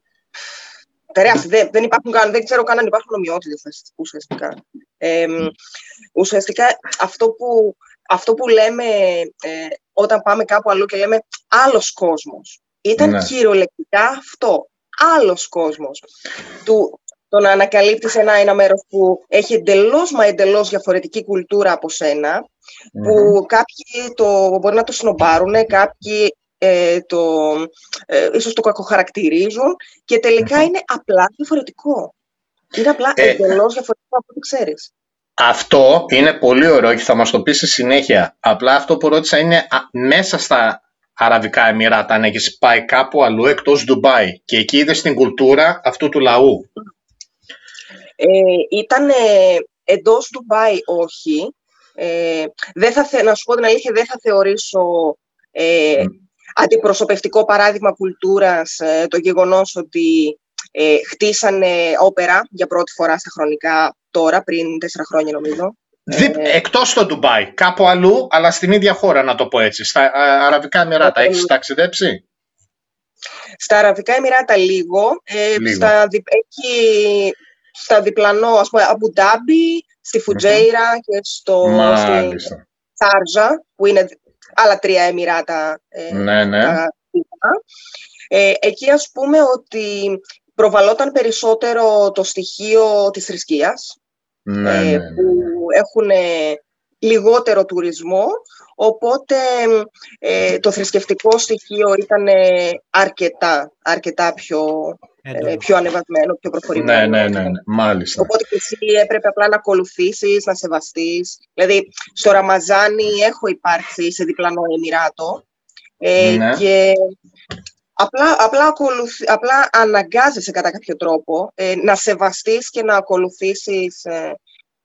τεράστιες. Δεν, δεν, υπάρχουν καν, δεν ξέρω καν αν υπάρχουν ομοιότητες ουσιαστικά. Ε, ουσιαστικά αυτό που, αυτό που λέμε ε, όταν πάμε κάπου αλλού και λέμε άλλος κόσμος, ήταν ναι. κυριολεκτικά αυτό. Άλλος κόσμος. Του, το να ανακαλύπτεις ένα, ένα μέρος που έχει εντελώς μα εντελώς διαφορετική κουλτούρα από που κάποιοι το, μπορεί να το σνομπάρουν, κάποιοι ε, το, ε, ίσως το κακοχαρακτηρίζουν και τελικά είναι απλά διαφορετικό. Είναι απλά ε, εντελώς διαφορετικό από ό,τι ξέρεις. Αυτό είναι πολύ ωραίο και θα μας το πει στη συνέχεια. Απλά αυτό που ρώτησα είναι μέσα στα Αραβικά Εμμυράτα, αν έχεις πάει κάπου αλλού εκτός Ντουμπάι και εκεί είδες την κουλτούρα αυτού του λαού; Ε, ήταν εντός Ντουμπάι όχι. Ε, δεν θα να σου πω την αλήθεια, δεν θα θεωρήσω ε, αντιπροσωπευτικό παράδειγμα κουλτούρας ε, το γεγονός ότι ε, χτίσανε όπερα για πρώτη φορά στα χρονικά τώρα, πριν τέσσερα χρόνια νομίζω. Δι, ε, εκτός στο Ντουμπάι, κάπου αλλού, αλλά στην ίδια χώρα να το πω έτσι. Στα Αραβικά Εμμυράτα, έχεις ταξιδέψει; Στα Αραβικά Εμμυράτα λίγο. Ε, λίγο. Στα, εκεί, στα διπλανό, ας πούμε, Αμπου Ντάμπι, στη φουτζειρα και στο Σάρζα, που είναι άλλα τρία Εμμυράτα. Ε, ναι, ναι. ε, εκεί ας πούμε ότι προβαλόταν περισσότερο το στοιχείο της θρησκείας, ναι, ε, ναι, ναι, που έχουν λιγότερο τουρισμό, οπότε ε, το θρησκευτικό στοιχείο ήταν αρκετά, αρκετά πιο, ε, πιο ανεβασμένο, πιο προχωρημένο. Ναι, ναι, ναι, ναι, μάλιστα. Οπότε και εσύ έπρεπε απλά να ακολουθήσεις, να σεβαστείς. Δηλαδή, στο Ραμαζάνι έχω υπάρξει σε διπλανό Εμμυράτο ε, ναι. και απλά, απλά, ακολουθ, απλά αναγκάζεσαι κατά κάποιο τρόπο ε, να σεβαστείς και να ακολουθήσεις ε,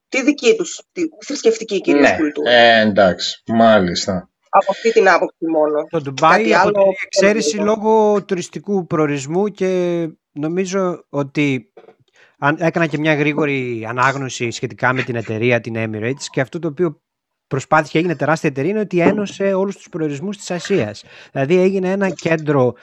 τη δική τους, τη θρησκευτική κυρίως ναι. κουλτούρα. Ε, εντάξει, μάλιστα. Από αυτή την άποψη μόνο. Το Ντουμπάι αποτελεί εξαίρεση λόγω τουριστικού προορισμού και νομίζω ότι έκανα και μια γρήγορη ανάγνωση σχετικά με την εταιρεία, την Emirates και αυτό το οποίο προσπάθησε και έγινε τεράστια εταιρεία είναι ότι ένωσε όλους τους προορισμούς της Ασίας. Δηλαδή έγινε ένα κέντρο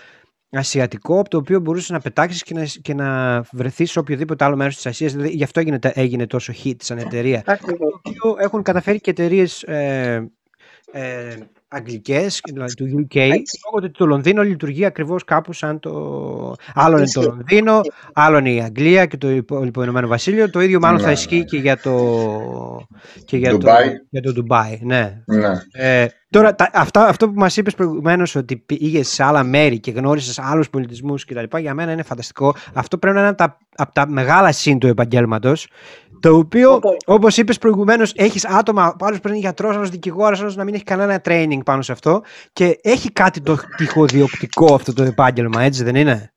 ασιατικό από το οποίο μπορούσες να πετάξεις και να, και να βρεθείς σε οποιοδήποτε άλλο μέρος της Ασίας. Δηλαδή, γι' αυτό έγινε, έγινε τόσο hit σαν εταιρεία. Το οποίο έχουν καταφέρει και εταιρείες ε, ε, αγγλικές, δηλαδή του UK, λόγω ότι το Λονδίνο λειτουργεί ακριβώς κάπου σαν το... Άλλο είναι το Λονδίνο, άλλο είναι η Αγγλία και το υπόλοιπο Ηνωμένο Βασίλειο. Το ίδιο μάλλον θα ναι, ισχύει ναι. και για το, και για το, για το Ντουμπάι. Ναι. ναι. Ε, τώρα, τα, αυτό, αυτό που μας είπες προηγουμένως ότι πήγες σε άλλα μέρη και γνώρισες άλλους πολιτισμούς κτλ. Για μένα είναι φανταστικό. Αυτό πρέπει να είναι από τα, από τα μεγάλα σύν του επαγγέλματος το οποίο, όπως είπες προηγουμένως, έχεις άτομα, άλλος πρέπει να είναι γιατρός, άλλος δικηγόρος, άλλος να μην έχει κανένα training πάνω σε αυτό. Και έχει κάτι το τυχοδιοκτικό αυτό το επάγγελμα, έτσι δεν είναι;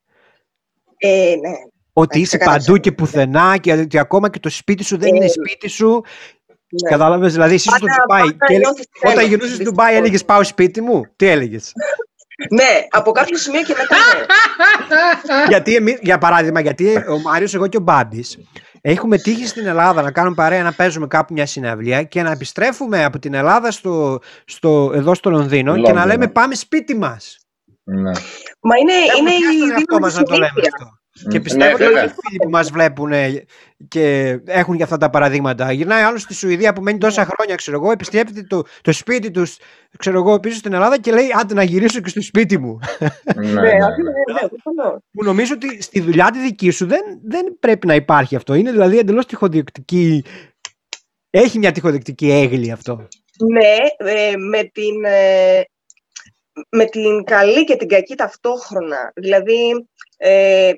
Ε, ναι. Ότι είσαι παντού και πουθενά και ότι ακόμα και το σπίτι σου δεν είναι ε, σπίτι σου. Ναι. Κατάλαβες, δηλαδή εσύ στο Ντουμπάι. Όταν γυρνούσες στο Ντουμπάι, έλεγες Πάω σπίτι μου. Τι έλεγες; ναι, από κάποιο σημείο και μετά. Ναι. γιατί, για παράδειγμα, γιατί ο Μάριος, εγώ και ο Μπάμπης Έχουμε τύχει στην Ελλάδα να κάνουμε παρέα να παίζουμε κάπου μια συναυλία και να επιστρέφουμε από την Ελλάδα στο, στο, εδώ στο Λονδίνο και να λέμε πάμε σπίτι μας. Ναι. Μα είναι, είναι η μας να το λέμε αυτό. Και ναι, πιστεύω ότι οι φίλοι που μας βλέπουν και έχουν για αυτά τα παραδείγματα. Γυρνάει άλλος στη Σουηδία που μένει τόσα χρόνια, ξέρω εγώ, επιστρέφεται το, το σπίτι τους, ξέρω εγώ, πίσω στην Ελλάδα και λέει Άντε να γυρίσω και στο σπίτι μου. Ναι, ναι, ναι. Που νομίζω ότι στη δουλειά τη δική σου δεν, δεν πρέπει να υπάρχει αυτό. Είναι δηλαδή εντελώς τυχοδιοκτική. Έχει μια τυχοδιοκτική έγκλη αυτό. Ναι, ε, με την. Ε, με την καλή και την κακή ταυτόχρονα. Δηλαδή, ε,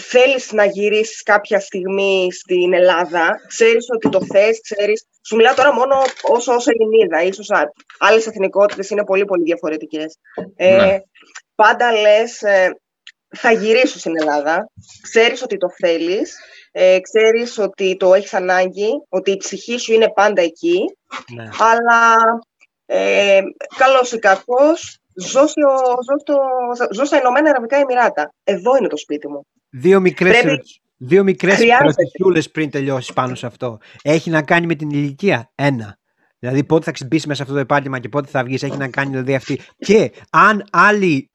θέλεις να γυρίσεις κάποια στιγμή στην Ελλάδα, ξέρεις ότι το θες, ξέρεις... Σου μιλάω τώρα μόνο όσο, όσο Ελληνίδα, ίσως άλλες εθνικότητες είναι πολύ πολύ διαφορετικές. Ε, ναι. Πάντα λες, ε, θα γυρίσω στην Ελλάδα, ξέρεις ότι το θέλεις, ε, ξέρεις ότι το έχεις ανάγκη, ότι η ψυχή σου είναι πάντα εκεί, ναι. αλλά ε, καλός ή κακός, ζω, ζω, ζω στα Ηνωμένα Αραβικά Εμμυράτα. Εδώ είναι το σπίτι μου. Δύο μικρές, Πρέπει... δύο μικρές πριν τελειώσεις πάνω σε αυτό. Έχει να κάνει με την ηλικία. Ένα. Δηλαδή πότε θα ξυπήσει μέσα σε αυτό το επάγγελμα και πότε θα βγεις, έχει να κάνει δηλαδή αυτή. Και αν άλλοι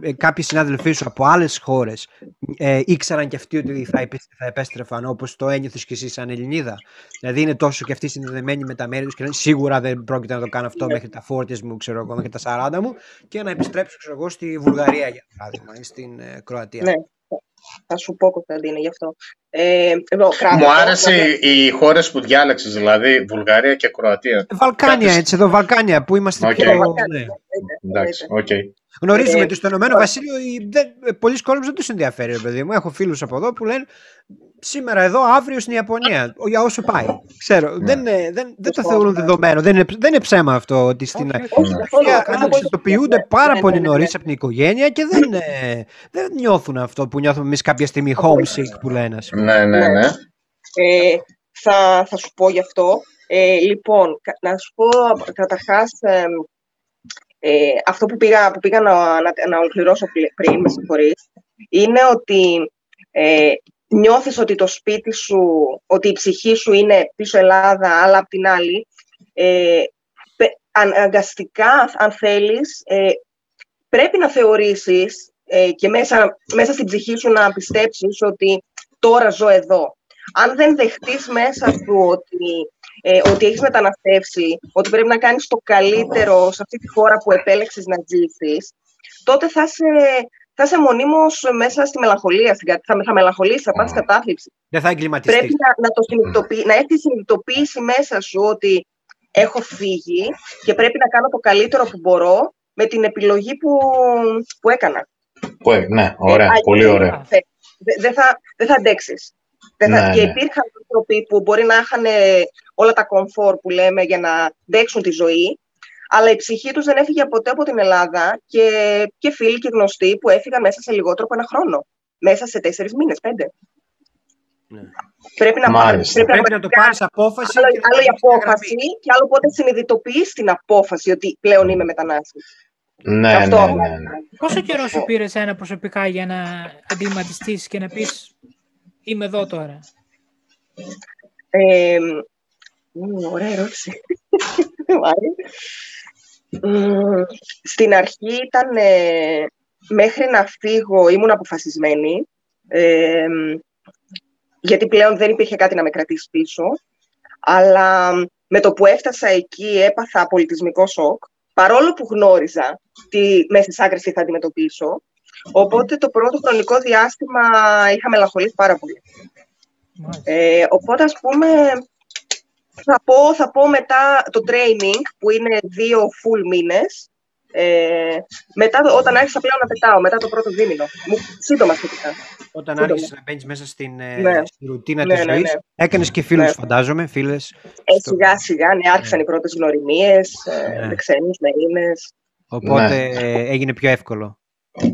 ε, κάποιοι συνάδελφοί σου από άλλες χώρες ε, ήξεραν και αυτοί ότι θα, θα επέστρεφαν όπως το ένιωθες και εσύ σαν Ελληνίδα. Δηλαδή είναι τόσο και αυτοί συνδεδεμένοι με τα μέρη τους και λένε σίγουρα δεν πρόκειται να το κάνω αυτό μέχρι τα φόρτια μου, ξέρω εγώ, μέχρι τα 40 μου και να επιστρέψω ξέρω εγώ, στη Βουλγαρία για παράδειγμα ή στην ε, Κροατία. Ναι. Θα σου πω, Κωνσταντίνε, γι' αυτό. Ε, εδώ, Μου άρεσε οι χώρες που διάλεξες, δηλαδή Βουλγαρία και Κροατία. Βαλκάνια, έτσι εδώ, Βαλκάνια, που είμαστε okay. πιο. Ναι. Εντάξει, okay. Γνωρίζουμε ε, ότι στο Ηνωμένο Βασίλειο πολλοί κόσμοι δεν τους ενδιαφέρει, παιδί μου. Έχω φίλους από εδώ που λένε σήμερα εδώ, αύριο στην Ιαπωνία. Για όσο πάει. Ξέρω. Ναι. Δεν, δεν, δεν το θεωρούν δεδομένο. Δεν είναι, δεν είναι ψέμα αυτό ότι στην Αγγλία αναξιστοποιούνται πάρα ναι, πολύ ναι, νωρίς από την οικογένεια και δεν, δεν νιώθουν αυτό που νιώθουμε εμείς κάποια στιγμή homesick που λένε. Ναι, ναι, ναι. Ε, θα, θα σου πω γι' αυτό. Ε, λοιπόν, να σου πω καταρχάς ε, αυτό που πήγα, που πήγα να, να, να ολοκληρώσω πριν, με συγχωρείς, είναι ότι ε, νιώθεις ότι το σπίτι σου, ότι η ψυχή σου είναι πίσω Ελλάδα, αλλά απ' την άλλη, ε, αναγκαστικά, αν θέλεις, ε, πρέπει να θεωρήσεις ε, και μέσα, μέσα στην ψυχή σου να πιστέψεις ότι τώρα ζω εδώ. Αν δεν δεχτείς μέσα σου ότι, ε, ότι έχεις μεταναστεύσει, ότι πρέπει να κάνεις το καλύτερο σε αυτή τη χώρα που επέλεξες να ζήσεις, τότε θα είσαι, θα είσαι μονίμως μέσα στη μελαγχολία, στην, θα, θα μελαγχολήσεις, θα πας κατάθλιψη. Δεν θα εγκληματιστείς. Πρέπει να, να, το συνειδητοποιη, να έχεις συνειδητοποιήσει μέσα σου ότι έχω φύγει και πρέπει να κάνω το καλύτερο που μπορώ με την επιλογή που, που έκανα. ναι, ωραία, ε, πολύ ωραία. Δεν θα, δε θα αντέξεις. Δεν θα, ναι, και ναι. υπήρχαν άνθρωποι που μπορεί να είχαν όλα τα κομφόρ που λέμε για να δέξουν τη ζωή, αλλά η ψυχή τους δεν έφυγε ποτέ από την Ελλάδα και, και φίλοι και γνωστοί που έφυγαν μέσα σε λιγότερο από ένα χρόνο. Μέσα σε τέσσερις μήνες, πέντε. Ναι. Πρέπει να, Μάλιστα. πρέπει, πρέπει να, να το πάρεις απόφαση. Άλλο, άλλο η απόφαση και άλλο πότε συνειδητοποιείς την απόφαση ότι πλέον είμαι μετανάστης. Ναι, Αυτό, ναι, ναι, ναι. Πόσο καιρό σου πήρε ένα προσωπικά για να εγκληματιστεί και να πεις Είμαι εδώ τώρα. Ε, ωραία ερώτηση. Στην αρχή ήταν ε, μέχρι να φύγω ήμουν αποφασισμένη ε, γιατί πλέον δεν υπήρχε κάτι να με κρατήσει πίσω αλλά με το που έφτασα εκεί έπαθα πολιτισμικό σοκ παρόλο που γνώριζα τι μέσα στις άκρες θα αντιμετωπίσω Οπότε το πρώτο χρονικό διάστημα είχα μελαγχολήσει πάρα πολύ. Ε, οπότε, ας πούμε, θα πω, θα πω μετά το training, που είναι δύο full μήνες, ε, μετά, όταν άρχισα πλέον να πετάω, μετά το πρώτο δίμηνο. Μου, σύντομα σχετικά. Όταν άρχισες να μπαίνεις μέσα στην, ε, ναι. στη ρουτίνα ναι, της ναι, ζωής, ναι. έκανες και φίλους, ναι. φαντάζομαι, φίλες. Ε, στο... Σιγά σιγά, ναι, άρχισαν οι πρώτες γνωριμίες, ε, ναι. ξένους, μερίνες. Οπότε έγινε πιο εύκολο.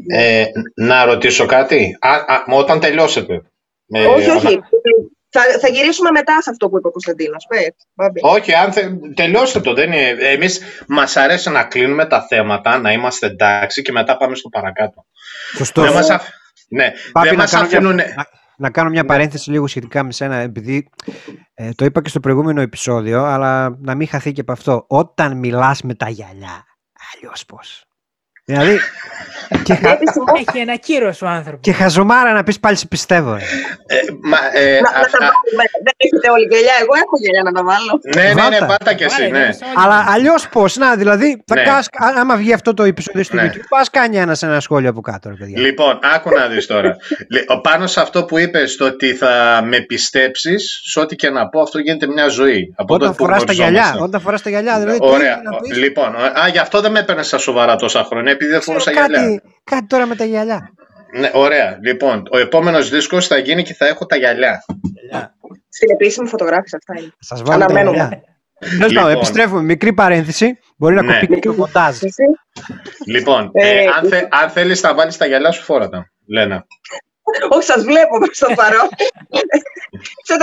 Ε, να ρωτήσω κάτι. Α, α, όταν τελειώσετε. Ε, όχι, όχι. Θα, θα γυρίσουμε μετά σε αυτό που είπε ο Κωνσταντίνος. Όχι, αν θε, τελειώστε το. Δεν είναι, εμείς μας αρέσει να κλείνουμε τα θέματα, να είμαστε εντάξει και μετά πάμε στο παρακάτω. Σωστό. Δεν μας, αφ... ναι, δεν μας να αφήνουν... να, να, κάνω μια παρένθεση λίγο σχετικά με σένα, επειδή ε, το είπα και στο προηγούμενο επεισόδιο, αλλά να μην χαθεί και από αυτό. Όταν μιλάς με τα γυαλιά, αλλιώς πώς; Δηλαδή. Και Έχει ένα κύρος ο άνθρωπος. Και χαζομάρα να πεις πάλι σε πιστεύω. Ε, μα, ε, να, α, να τα βάλουμε. Δεν έχετε όλη γελιά. Εγώ έχω γελιά να τα βάλω. Ναι, ναι, ναι, πάτα και εσύ. Ναι. Αλλά αλλιώς πώς. Να, δηλαδή, θα ναι. κάς, άμα βγει αυτό το επεισόδιο στο ναι. YouTube, πας κάνει ένα ένα σχόλιο από κάτω. Ρε, παιδιά. Λοιπόν, άκου να δεις τώρα. Πάνω σε αυτό που είπε, το ότι θα με πιστέψεις, σε ό,τι και να πω, αυτό γίνεται μια ζωή. Από όταν φοράς τα γυαλιά. Όταν φοράς τα γυαλιά, δηλαδή. Ωραία. Λοιπόν, α, γι' αυτό δεν με έπαιρνες στα σοβαρά τόσα χρόνια επειδή δεν φορούσα γυαλιά. Κάτι τώρα με τα γυαλιά. Ναι, ωραία. Λοιπόν, ο επόμενος δίσκος θα γίνει και θα έχω τα γυαλιά. Στην επίσημη φωτογράφηση αυτά είναι. Σας βάλω τα γυαλιά. Λοιπόν, επιστρέφουμε. Μικρή παρένθεση. Μπορεί να ναι. κοπεί και το μοντάζ. Λοιπόν, ε, ε, αν, θε, αν θέλεις να βάλεις τα γυαλιά σου, φόρατα. Λένα. Όχι, σας βλέπω προς το παρόν. Σε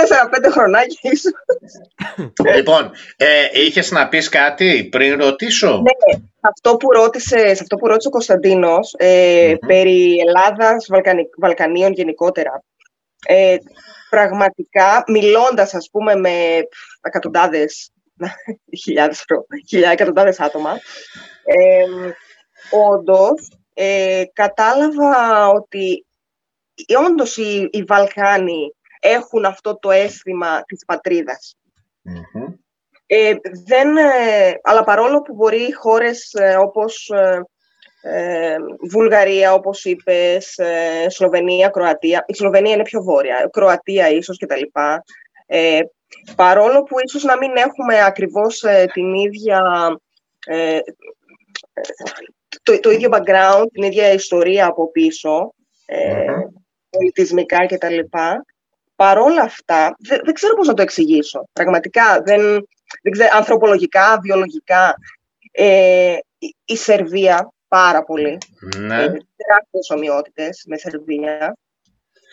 4-5 χρονάκια ίσως. Λοιπόν, ε, είχες να πεις κάτι πριν ρωτήσω; Ναι, αυτό που ρώτησε, σε αυτό που ρώτησε ο Κωνσταντίνος ε, περί Ελλάδας, Βαλκανίων γενικότερα. Ε, πραγματικά, μιλώντας ας πούμε με εκατοντάδες, χιλιάδες, χιλιάδες εκατοντάδες άτομα, ε, όντως ε, κατάλαβα ότι όντως οι, οι Βαλκάνοι έχουν αυτό το αίσθημα της πατριδας ε, δεν, ε, αλλά παρόλο που μπορεί χώρες ε, όπως Βουλγαρία, όπως είπες, Σλοβενία, Κροατία, η Σλοβενία είναι πιο βόρεια, Κροατία ίσως κτλ. Ε, παρόλο που ίσως να μην έχουμε ακριβώς την ίδια το, το ίδιο background, την ίδια ιστορία από πίσω, πολιτισμικά κτλ. Παρόλα αυτά, δεν, δεν ξέρω πώς να το εξηγήσω. Πραγματικά, δεν, δεν ξέρω, ανθρωπολογικά, βιολογικά. Ε, η, Σερβία, πάρα πολύ. Ναι. Ε, τεράστιες ομοιότητες με Σερβία.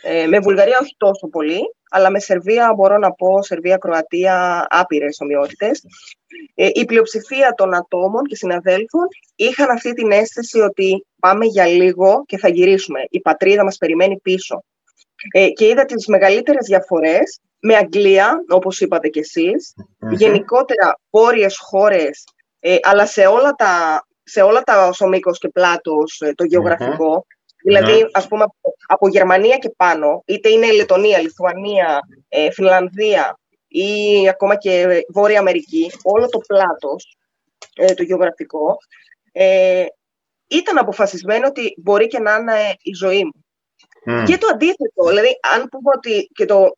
Ε, με Βουλγαρία όχι τόσο πολύ, αλλά με Σερβία μπορώ να πω, Σερβία-Κροατία, άπειρες ομοιότητες. Ε, η πλειοψηφία των ατόμων και συναδέλφων είχαν αυτή την αίσθηση ότι πάμε για λίγο και θα γυρίσουμε. Η πατρίδα μας περιμένει πίσω. Ε, και είδα τις μεγαλύτερες διαφορές με Αγγλία, όπως είπατε κι εσείς, γενικότερα βόρειες χώρες, ε, αλλά σε όλα τα, σε όλα τα και πλάτος το γεωγραφικο Δηλαδή, ας πούμε, από Γερμανία και πάνω, είτε είναι Λετωνία, Λιθουανία, ε, Φιλανδία ή ακόμα και Βόρεια Αμερική, όλο το πλάτος, ε, το γεωγραφικό, ε, ήταν αποφασισμένο ότι μπορεί και να είναι η ζωή μου. Και το αντίθετο, δηλαδή, αν πούμε ότι και το,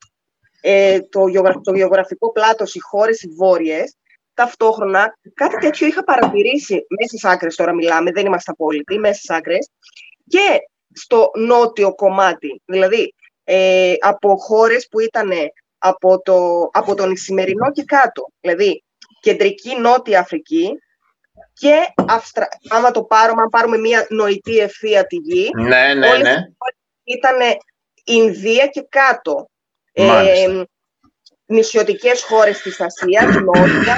ε, το, το γεωγραφικό πλάτος, οι χώρες οι βόρειες, ταυτόχρονα κάτι τέτοιο είχα παρατηρήσει μέσα στις άκρες, τώρα μιλάμε, δεν είμαστε απόλυτοι, μέσα στις άκρες, και στο νότιο κομμάτι. Δηλαδή, ε, από χώρες που ήταν από, το, από τον Ισημερινό και κάτω. Δηλαδή, κεντρική Νότια Αφρική και Αυστρα... άμα το πάρουμε, αν πάρουμε μια νοητή ευθεία τη γη, ναι, ναι, ναι. ήταν Ινδία και κάτω. Ε, νησιωτικές χώρες της Ασίας, Νότια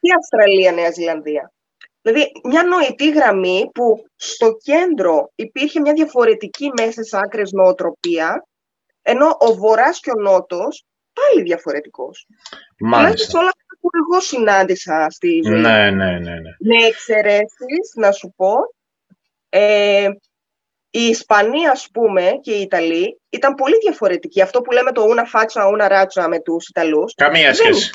και Αυστραλία, Νέα Ζηλανδία. Δηλαδή, μια νοητή γραμμή που στο κέντρο υπήρχε μια διαφορετική μέσα στις άκρες νοοτροπία, ενώ ο βορράς και ο νότος πάλι διαφορετικός. Μάλιστα. όλα αυτά που εγώ συνάντησα στη ζωή. Ναι, ναι, ναι. ναι. Με εξαιρέσεις, να σου πω, ε, η Ισπανία, ας πούμε, και η Ιταλοί ήταν πολύ διαφορετικοί. Αυτό που λέμε το ούνα φάτσα, ούνα ράτσα με τους Ιταλούς. Καμία σχέση.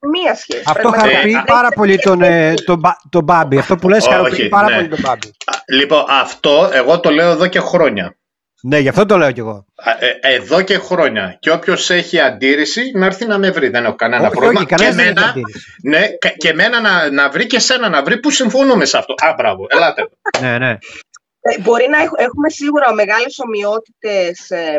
Καμία σχέση. Αυτό χαροποιεί πάρα πολύ τον, ε, τον, τον Μπάμπη. Αυτό που λες χαροποιεί πάρα ναι. πολύ τον Μπάμπη. Λοιπόν, αυτό εγώ το λέω εδώ και χρόνια. Ναι, γι' αυτό το λέω κι εγώ. Ε, εδώ και χρόνια. Και όποιος έχει αντίρρηση να έρθει να με βρει. Δεν έχω κανένα όχι, πρόβλημα. Όχι, και εμένα, ναι, και εμένα να, να βρει και σένα να βρει που συμφωνούμε σε αυτό. Α, μπράβο, ελάτε. ναι, ναι. Ε, μπορεί να έχουμε σίγουρα μεγάλες ομοιότητες ε,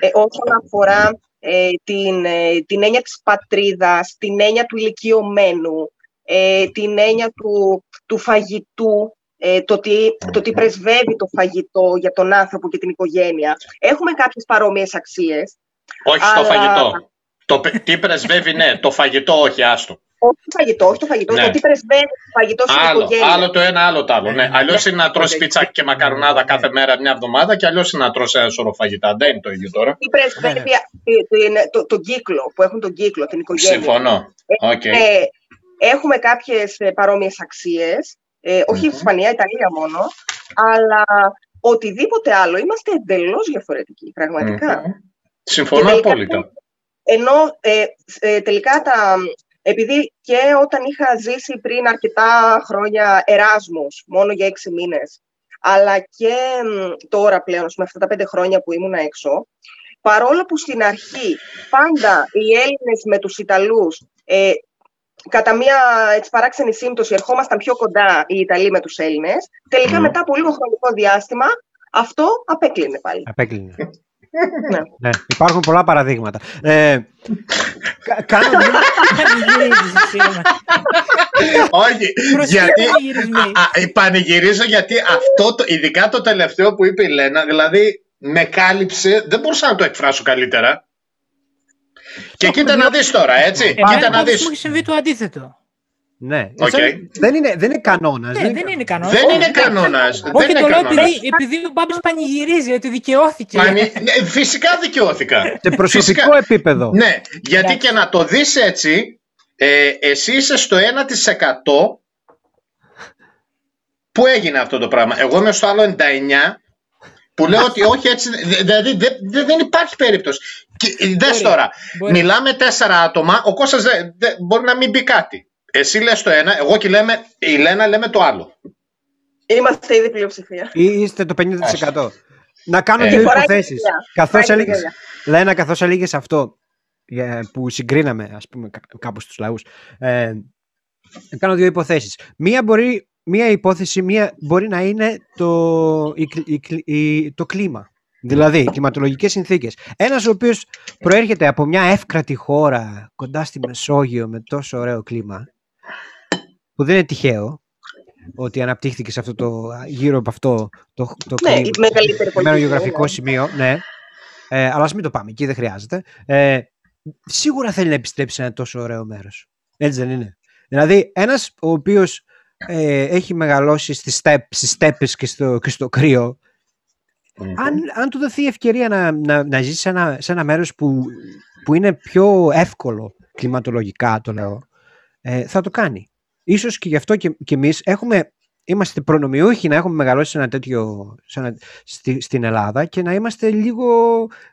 ε, όσον αφορά ε, την, ε, την έννοια της πατρίδας, την έννοια του ηλικιωμένου, ε, την έννοια του, του φαγητού, ε, το, τι, το τι πρεσβεύει το φαγητό για τον άνθρωπο και την οικογένεια. Έχουμε κάποιες παρόμοιες αξίες. Όχι αλλά... στο φαγητό. Το, τι πρεσβεύει, ναι. Το φαγητό, όχι, άστο. Όχι το φαγητό, όχι το φαγητό. Ναι. Το τι πρεσβεύει το φαγητό στην άλλο, οικογένεια. Άλλο το ένα, άλλο το άλλο. Ναι. Αλλιώς είναι να τρώσει πίτσακι και μακαρονάδα κάθε μέρα μια εβδομάδα και αλλιώς είναι να τρώσει ένα σωρό φαγητά. Δεν είναι το ίδιο τώρα. Τι πρεσβεύει το, το, το, κύκλο που έχουν τον κύκλο, την οικογένεια. Συμφωνώ. Okay. Ε, ε, έχουμε κάποιες παρόμοιες αξίες. Ε, όχι mm-hmm. Ισπανία, Ιταλία μόνο. Αλλά οτιδήποτε άλλο είμαστε εντελώς διαφορετικοί, πραγματικά. Mm-hmm. Συμφωνώ απόλυτα. Ενώ ε, ε, τελικά τα, επειδή και όταν είχα ζήσει πριν αρκετά χρόνια Εράσμους, μόνο για έξι μήνες, αλλά και τώρα πλέον, με αυτά τα πέντε χρόνια που ήμουν έξω, παρόλο που στην αρχή πάντα οι Έλληνες με τους Ιταλούς ε, κατά μια έτσι, παράξενη σύμπτωση ερχόμασταν πιο κοντά οι Ιταλοί με τους Έλληνες, τελικά μετά από λίγο χρονικό διάστημα αυτό απέκλεινε πάλι. Απέκλεινε. Ναι. ναι. Υπάρχουν πολλά παραδείγματα. Ε, κάνω Όχι, γιατί πανηγυρίζω γιατί αυτό, το, ειδικά το τελευταίο που είπε η Λένα, δηλαδή με κάλυψε, δεν μπορούσα να το εκφράσω καλύτερα. Και κοίτα να δεις τώρα, έτσι. Κοίτα να δεις. Μου έχει συμβεί το αντίθετο. Ναι, okay. δεν είναι, δεν είναι κανόνας. Ναι, δεν είναι κανόνας. Δεν είναι κανόνας. Όχι, το λέω επειδή, επειδή ο Μπάμπης πανηγυρίζει ότι δικαιώθηκε. Πανι... Ναι, φυσικά δικαιώθηκα. Σε προσωπικό φυσικά. επίπεδο. Ναι, γιατί και να το δεις έτσι, ε, εσύ είσαι στο 1% που έγινε αυτό το πράγμα. Εγώ είμαι στο άλλο 99% που λέω ότι όχι έτσι, δηλαδή δεν, δεν υπάρχει περίπτωση. Δες τώρα, μιλάμε τέσσερα άτομα, ο Κώστας δεν, μπορεί να μην πει κάτι. Εσύ λες το ένα, εγώ και λέμε, η Λένα λέμε το άλλο. Είμαστε ήδη πλειοψηφία. Είστε το 50%. Να κάνω ε. δύο υποθέσεις. Καθώς έλεγες, Λένα, καθώς έλεγες αυτό που συγκρίναμε, ας πούμε, κάπως στους λαούς, ε, να κάνω δύο υποθέσεις. Μία μπορεί, μία υπόθεση μία μπορεί να είναι το, το κλίμα. Δηλαδή, κλιματολογικές συνθήκες. Ένας ο οποίος προέρχεται από μια εύκρατη χώρα κοντά στη Μεσόγειο με τόσο ωραίο κλίμα που δεν είναι τυχαίο ότι αναπτύχθηκε σε αυτό το, γύρω από αυτό το, το ναι, μεγαλύτερο γεωγραφικό σημείο. Ναι. ε, αλλά ας μην το πάμε εκεί, δεν χρειάζεται. Ε, σίγουρα θέλει να επιστρέψει σε ένα τόσο ωραίο μέρος. Έτσι δεν είναι. Δηλαδή, ένας ο οποίος ε, έχει μεγαλώσει στις, στέπ, στις στέπες και στο, και στο κρύο, αν, αν του δοθεί η ευκαιρία να, να, να ζήσει σε ένα, σε ένα μέρος που, που είναι πιο εύκολο κλιματολογικά, το λέω, ε, θα το κάνει. Ίσως και γι' αυτό και, και εμείς έχουμε είμαστε προνομιούχοι να έχουμε μεγαλώσει σε ένα τέτοιο, σε ένα, στη, στην Ελλάδα και να είμαστε λίγο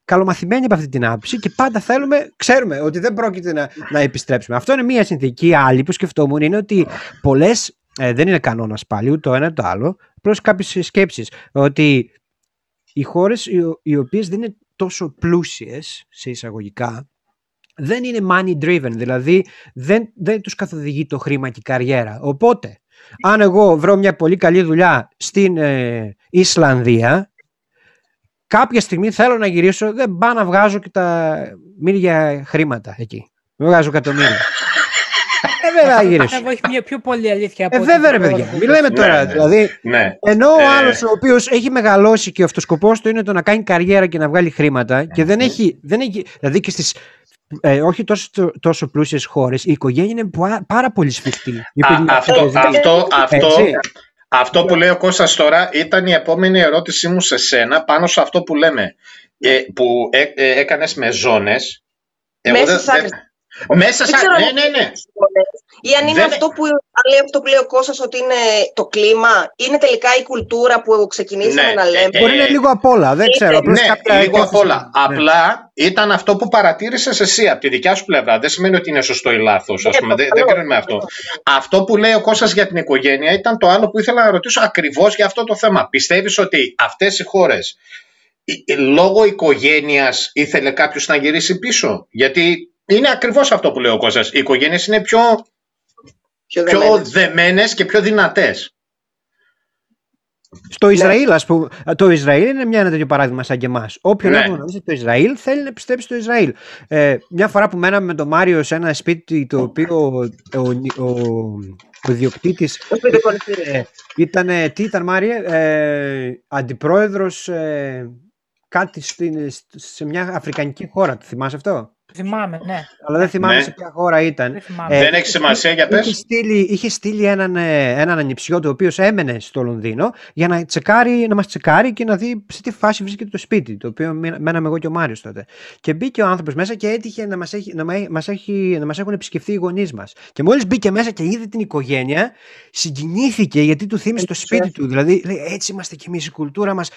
καλομαθημένοι από αυτή την άποψη και πάντα θέλουμε, ξέρουμε ότι δεν πρόκειται να, να επιστρέψουμε. Αυτό είναι μία συνθήκη. Άλλη που σκεφτόμουν είναι ότι πολλές. Ε, δεν είναι κανόνας πάλι ούτε το ένα το άλλο. Απλώς κάποιες σκέψεις. Ότι οι χώρες οι, οι οποίες δεν είναι τόσο πλούσιες σε εισαγωγικά δεν είναι money driven, δηλαδή δεν, δεν τους καθοδηγεί το χρήμα και η καριέρα. Οπότε αν εγώ βρω μια πολύ καλή δουλειά στην ε, Ισλανδία, κάποια στιγμή θέλω να γυρίσω, δεν πάω να βγάζω και τα μύρια χρήματα εκεί. Δεν βγάζω εκατομμύρια. Ε, βέβαια, γυρίσω. Εγώ έχει μια πιο πολύ αλήθεια από Ε, βέβαια, ρε παιδιά. Μιλάμε τώρα. Ναι, δηλαδή, ναι. ενώ ο Ε. άλλος ο οποίος έχει μεγαλώσει και ο αυτοσκοπός του είναι το να κάνει καριέρα και να βγάλει χρήματα και δεν έχει. Δεν έχει δηλαδή και στις ε, όχι τόσο, τόσο πλούσιες χώρες, η οικογένεια είναι πα- πάρα πολύ σφιχτή. Οι Α, αυτό, παιδιά- αυτό, αυτό, Έτσι. αυτό που λέει ο Κώστας τώρα ήταν η επόμενη ερώτησή μου σε σένα πάνω σε αυτό που λέμε. Ε, που ε, ε, έκανες με ζώνες. Εγώ Μέσα δεν- στις άκρες. δεν- Μέσα Δεν σαν... ξέρω Ναι, αν ναι, ναι. Ή αν είναι Δεν- αυτό που, αν λέει αυτό που λέει ο Κώστας ότι είναι το κλίμα, είναι τελικά η κουλτούρα που ξεκινήσαμε Ναι, να λέμε. ε, Μπορεί να είναι λίγο απ' όλα, δεν ναι, ξέρω. Απλώς Ναι, κάποια λίγο απ' όλα. Ναι. Απλά ήταν αυτό που παρατήρησες εσύ από τη δικιά σου πλευρά. Δεν σημαίνει ότι είναι σωστό ή λάθος. Ναι, Δεν, δεν προφανώς. κρίνουμε αυτό. Αυτό που λέει ο Κώστας για την οικογένεια ήταν το άλλο που ήθελα να ρωτήσω ακριβώς για αυτό το θέμα. Πιστεύεις ότι αυτές οι χώρες λόγω οικογένειας ήθελε κάποιος να γυρίσει πίσω; Γιατί είναι ακριβώς αυτό που λέει ο Κώστας. Οι οικογένειες είναι πιο, Πιο πιο δεμένες. δεμένες και πιο δυνατές. Στο Ισραήλ, ας πούμε, το Ισραήλ είναι μια, ένα τέτοιο παράδειγμα σαν και εμάς. Όποιον Ναι. έχουμε γνωρίσει το Ισραήλ θέλει να επιστρέψει στο Ισραήλ. Ε, μια φορά που μέναμε με τον Μάριο σε ένα σπίτι το οποίο ο, ο, ο, ο ιδιοκτήτης Το σπίτι κορυφή. ε, ήταν, τι ήταν Μάριε, ε, αντιπρόεδρος ε, κάτι στην, σε μια αφρικανική χώρα. Το θυμάσαι αυτό; Θυμάμαι, ναι. Αλλά δεν θυμάμαι Ναι. σε ποια χώρα ήταν. Δεν θυμάμαι. Ε, Δεν έχει σημασία για Είχε πες. στείλει, είχε στείλει έναν, ε, έναν ανιψιό του, ο οποίος έμενε στο Λονδίνο, για να, τσεκάρει, να μας τσεκάρει και να δει σε τι φάση βρίσκεται το σπίτι, το οποίο μέ- μέναμε εγώ και ο Μάριος τότε. Και μπήκε ο άνθρωπος μέσα και έτυχε να μας έχει, να μα- μας έχει, να μας έχουν επισκεφθεί οι γονείς μας. Και μόλις μπήκε μέσα και είδε την οικογένεια, συγκινήθηκε γιατί του θύμισε το σπίτι του. Δηλαδή, λέει, έτσι είμαστε κι εμείς, η κουλτούρα μας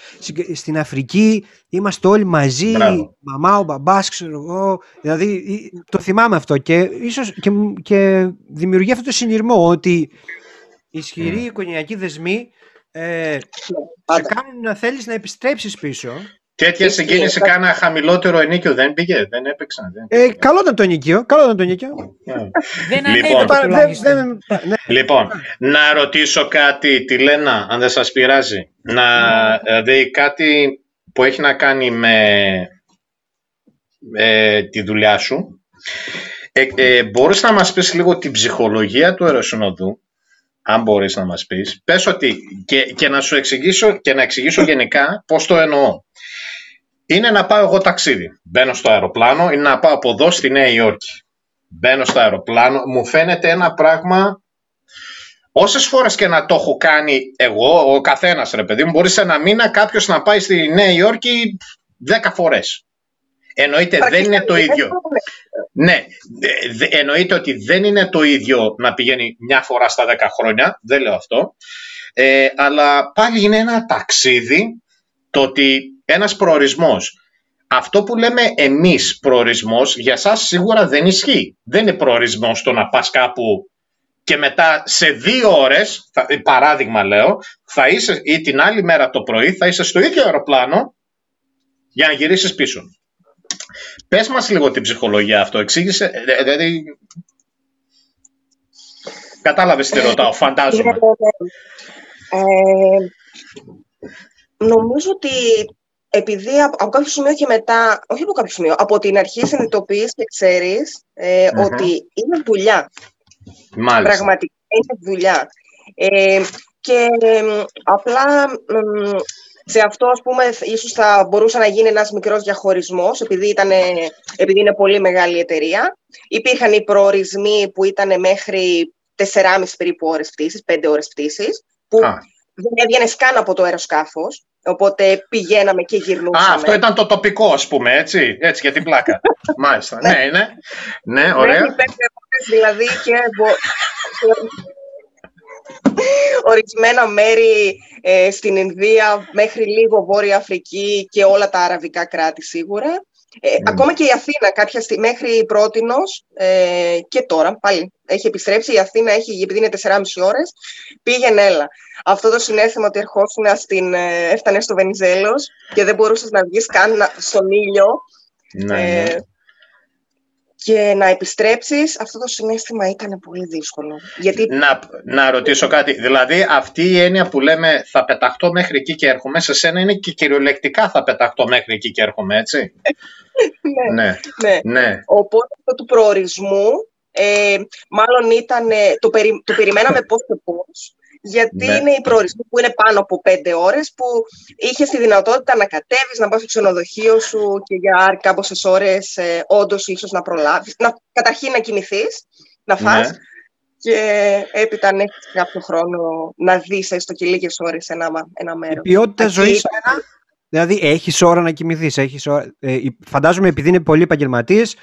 στην Αφρική, είμαστε όλοι μαζί, Μπράβο. μαμά, ο μπαμπάς, ξέρω εγώ. Δηλαδή, ή- το θυμάμαι αυτό και ίσως και, μ- και δημιουργεί αυτό το συνειρμό ότι ισχυροί οικογενειακοί δεσμοί ε, σε Πάντα. κάνουν να θέλεις να επιστρέψεις πίσω. Τέτοια Ισχύει. συγκίνηση κάνα χαμηλότερο ενίκιο δεν πήγε, δεν έπαιξαν. Δεν. Ε, καλό ήταν το νοικείο, καλό ήταν το νοικείο. Ναι. Δεν Λοιπόν. ανέβηκε Παρα- δεν- τουλάχιστον. δεν- ναι. Λοιπόν, να ρωτήσω κάτι, τη Λένα, αν δεν σας πειράζει. Να δηλαδή κάτι που έχει να κάνει με ε, τη δουλειά σου. Ε, ε, μπορείς να μας πεις λίγο την ψυχολογία του αεροσυνοδού, αν μπορείς να μας πεις. Πες ότι και, και να σου εξηγήσω και να εξηγήσω γενικά πώς το εννοώ. Είναι να πάω εγώ ταξίδι. Μπαίνω στο αεροπλάνο, είναι να πάω από εδώ στη Νέα Υόρκη. Μπαίνω στο αεροπλάνο, μου φαίνεται ένα πράγμα Όσες φορές και να το έχω κάνει εγώ, ο καθένας ρε παιδί μου, μπορεί σε ένα μήνα κάποιος να πάει στη Νέα Υόρκη 10 φορές. Εννοείται δεν είναι το ίδιο. Ναι, δε- δε- εννοείται ότι δεν είναι το ίδιο να πηγαίνει μια φορά στα 10 χρόνια, δεν λέω αυτό. Ε, αλλά πάλι είναι ένα ταξίδι το ότι ένας προορισμός. Αυτό που λέμε εμείς προορισμός για σας σίγουρα δεν ισχύει. Δεν είναι προορισμός το να πας κάπου και μετά σε δύο ώρες, θα- παράδειγμα λέω, θα είσαι ή την άλλη μέρα το πρωί θα είσαι στο ίδιο αεροπλάνο για να γυρίσεις πίσω. Πες μας λίγο την ψυχολογία αυτό, εξήγησε, ε, δηλαδή... Κατάλαβες τι ρωτάω, φαντάζομαι. Ε, νομίζω ότι επειδή από, από κάποιο σημείο και μετά, όχι από κάποιο σημείο, από την αρχή συνειδητοποιείς και ξέρεις ε, Μμμ. ότι είναι δουλειά. Μάλιστα. Πραγματικά είναι δουλειά. Ε, και ε, απλά μ, Σε αυτό, ας πούμε, ίσως θα μπορούσε να γίνει ένας μικρός διαχωρισμός, επειδή, ήταν, επειδή είναι πολύ μεγάλη εταιρεία. Υπήρχαν οι προορισμοί που ήταν μέχρι 4,5 περίπου ώρες πτήσης, 5 ώρες πτήσης, που δεν έβγαινε καν από το αεροσκάφος. Οπότε πηγαίναμε και γυρνούσαμε. Α, αυτό ήταν το τοπικό, ας πούμε, έτσι. Έτσι, για την πλάκα. Μάλιστα. ναι, ναι. Ναι, ωραία. Ναι, δηλαδή και ορισμένα μέρη ε, στην Ινδία μέχρι λίγο Βόρεια Αφρική και όλα τα αραβικά κράτη σίγουρα. Ε, mm. Ακόμα και η Αθήνα κάποια στιγμή, μέχρι πρότινος ε, και τώρα πάλι έχει επιστρέψει. Η Αθήνα έχει, επειδή είναι 4,5 ώρες, πήγαινε έλα. Αυτό το συνέστημα ότι ερχόσουν στην, ε, έφτανε στο Βενιζέλος και δεν μπορούσες να βγεις καν στον ήλιο. Ναι, ε, ναι. Και να επιστρέψεις, αυτό το συνέστημα ήταν πολύ δύσκολο. Γιατί... Να, να ρωτήσω κάτι. Δηλαδή, αυτή η έννοια που λέμε θα πεταχτώ μέχρι εκεί και έρχομαι, σε σένα είναι και κυριολεκτικά θα πεταχτώ μέχρι εκεί και έρχομαι, έτσι; ναι, ναι, ναι. ναι. Οπότε αυτό του προορισμού, ε, μάλλον ήταν, το, περι, το περιμέναμε πώς και πώς, γιατί ναι. είναι οι προορισμοί που είναι πάνω από πέντε ώρες που είχε τη δυνατότητα να κατέβεις, να πας στο ξενοδοχείο σου και για κάποιες ώρες ε, όντως ίσως να προλάβεις, να, καταρχήν να κοιμηθείς, να φας ναι. και έπειτα να έχεις κάποιο χρόνο να δεις έστω και λίγες ώρες ένα, ένα μέρος. Η ποιότητα Aquí... ζωής Δηλαδή, έχεις ώρα να κοιμηθείς. Έχεις ώρα... ε, φαντάζομαι επειδή είναι πολλοί επαγγελματίες,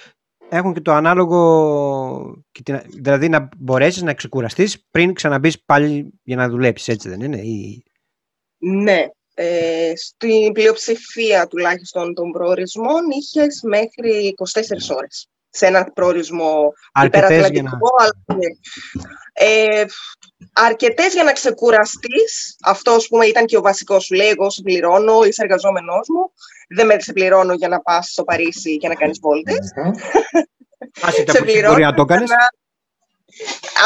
έχουν και το ανάλογο, δηλαδή να μπορέσεις να ξεκουραστείς πριν ξαναμπείς πάλι για να δουλέψεις, έτσι δεν είναι; Ή... Ναι. Ε, στην πλειοψηφία τουλάχιστον των προορισμών είχες μέχρι 24 ώρες σε ένα προορισμό υπερατλαντικό. Να... Ε, αρκετές για να ξεκουραστείς. Αυτό, ας πούμε, ήταν και ο βασικός σου. Λέει, εγώ σε πληρώνω, είσαι εργαζόμενός μου. Δεν με σε πληρώνω για να πας στο Παρίσι και να κάνεις βόλτες. σε πληρώνω το κάνεις.